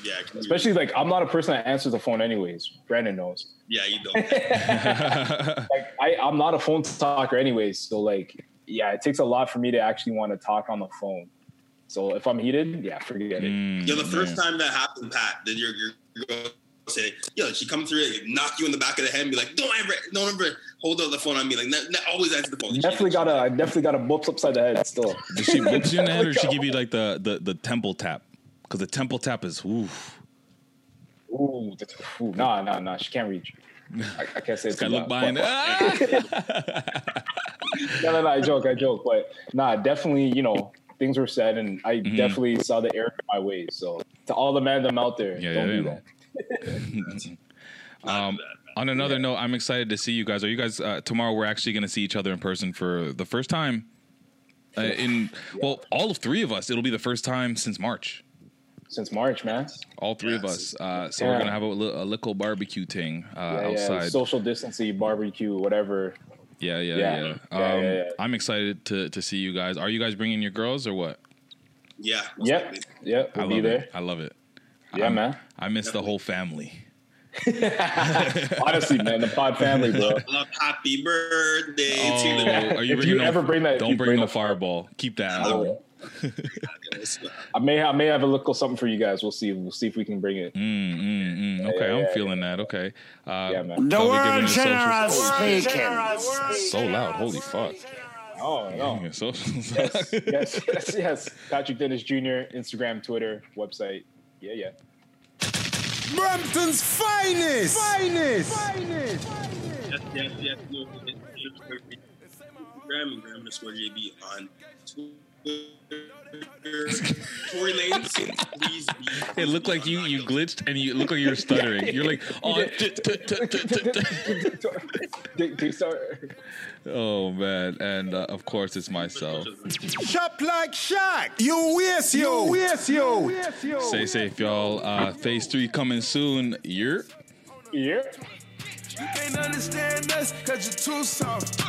Yeah, I can- Especially like I'm not a person that answers the phone anyways. Brandon knows. yeah, you (laughs) don't. (laughs) Like I, I'm not a phone talker anyways. So like, yeah, it takes a lot for me to actually want to talk on the phone. So if I'm heated, yeah, forget it. Mm, Yo, the first yeah. time that happened, Pat, did your, your girl say, yo, she come through, knock you in the back of the head and be like, don't ever, don't ever hold up the phone on me. Like, ne- ne- always answer the phone. Definitely got a, I definitely got a whoops upside the head still. Did she whoops you in the (laughs) head or did she give you like the the, the temple tap? Because the temple tap is oof. Ooh, that's, ooh, nah, nah, nah. She can't reach. I, I can't say (laughs) it's Gotta look behind. Ah! (laughs) no, no, no. I joke, I joke, but nah, definitely. You know, things were said, and I Mm-hmm. definitely saw the error in my ways. So to all the man them out there, Yeah, don't yeah, do yeah. that. Um, on another note, I'm excited to see you guys. Are you guys uh, tomorrow? We're actually going to see each other in person for the first time. Uh, in well, all of three of us. It'll be the first time since March. Since March, man. All three of us. Uh, so we're gonna have a, a little barbecue thing uh, Yeah, yeah, outside. social distancing, barbecue, whatever. yeah, yeah, Yeah. yeah. Yeah, Um, yeah, yeah. I'm excited to to see you guys. Are you guys bringing your girls or what? Yeah. Yep, likely. yep. I We'll love be there. it. I love it. Yeah, man. I miss the whole family. (laughs) Honestly, man, the pod family, bro. (laughs) Love happy birthday Oh, to the are you If you no, ever bring that- don't bring, bring no the fireball. Keep that. out. Oh. (laughs) I may, I may have a little something for you guys. We'll see. We'll see if we can bring it. Mm, mm, mm. Okay, Yeah, I'm yeah, feeling that. Okay. Uh, Yeah, man. The shall we give world him general speaking. So loud. Holy fuck. Oh no. Yeah, so- yes, yes, yes, yes. Patrick Dennis Jr. Instagram, Twitter, website. Yeah, yeah. Brampton's finest. Finest. Yes, yes, yes. no, yes, yes, yes. Instagram and Graham underscore JB on Twitter. Tory Lanez, please be. It looked like you you glitched and you look like you were stuttering. You're like, oh, t- t- (laughs) oh man, and uh, of course it's myself. Shop like Shaq. You waste you. waste you. Stay safe, y'all. Uh, phase three coming soon. You're. Yeah. You can't understand us cause you're too soft.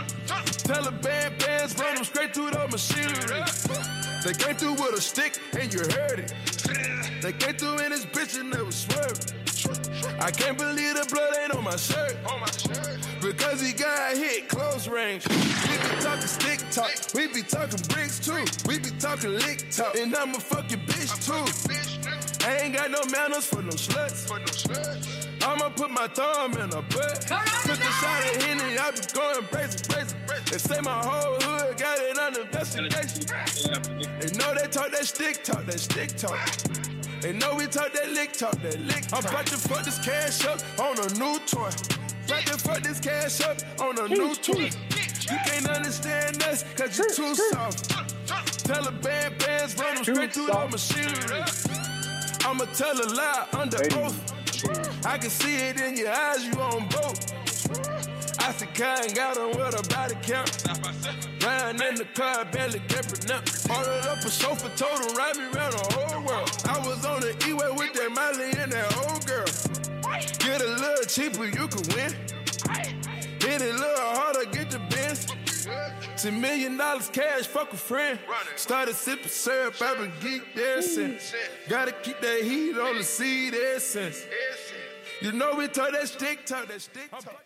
Taliban bands run them straight through the machinery. They came through with a stick and you heard it. They came through in this bitch and they was swerving. I can't believe the blood ain't on my shirt. Because he got hit close range. We be talking stick talk. We be talking bricks too. We be talking lick talk. And I'm a fucking bitch too. I ain't got no manners for no sluts. I'ma put my thumb in her butt. Took a shot at Henny, I be going crazy, crazy. They say my whole hood got it under investigation. They know they talk that stick talk, that stick talk. They know we talk that lick talk, that lick talk. I'm about to fuck this cash up on a new toy. About to fuck this cash up on a new toy. You can't understand us cause you're too soft. Tell Taliban bands run them straight through the machinery. I'ma tell a lie under oath. I can see it in your eyes, you on both. I said, kind got on with a body count. Riding in the car, barely can pronounce. Ordered up a sofa, told him, ride me around the whole world. I was on the E-way with that Miley and that old girl. Get a little cheaper, you can win. Hit it a little harder, get the bins. Ten million dollars cash, fuck a friend. Started sipping syrup, I've been geeked there since. Gotta keep that heat on the seed essence. You know we talk that stick talk, that stick talk.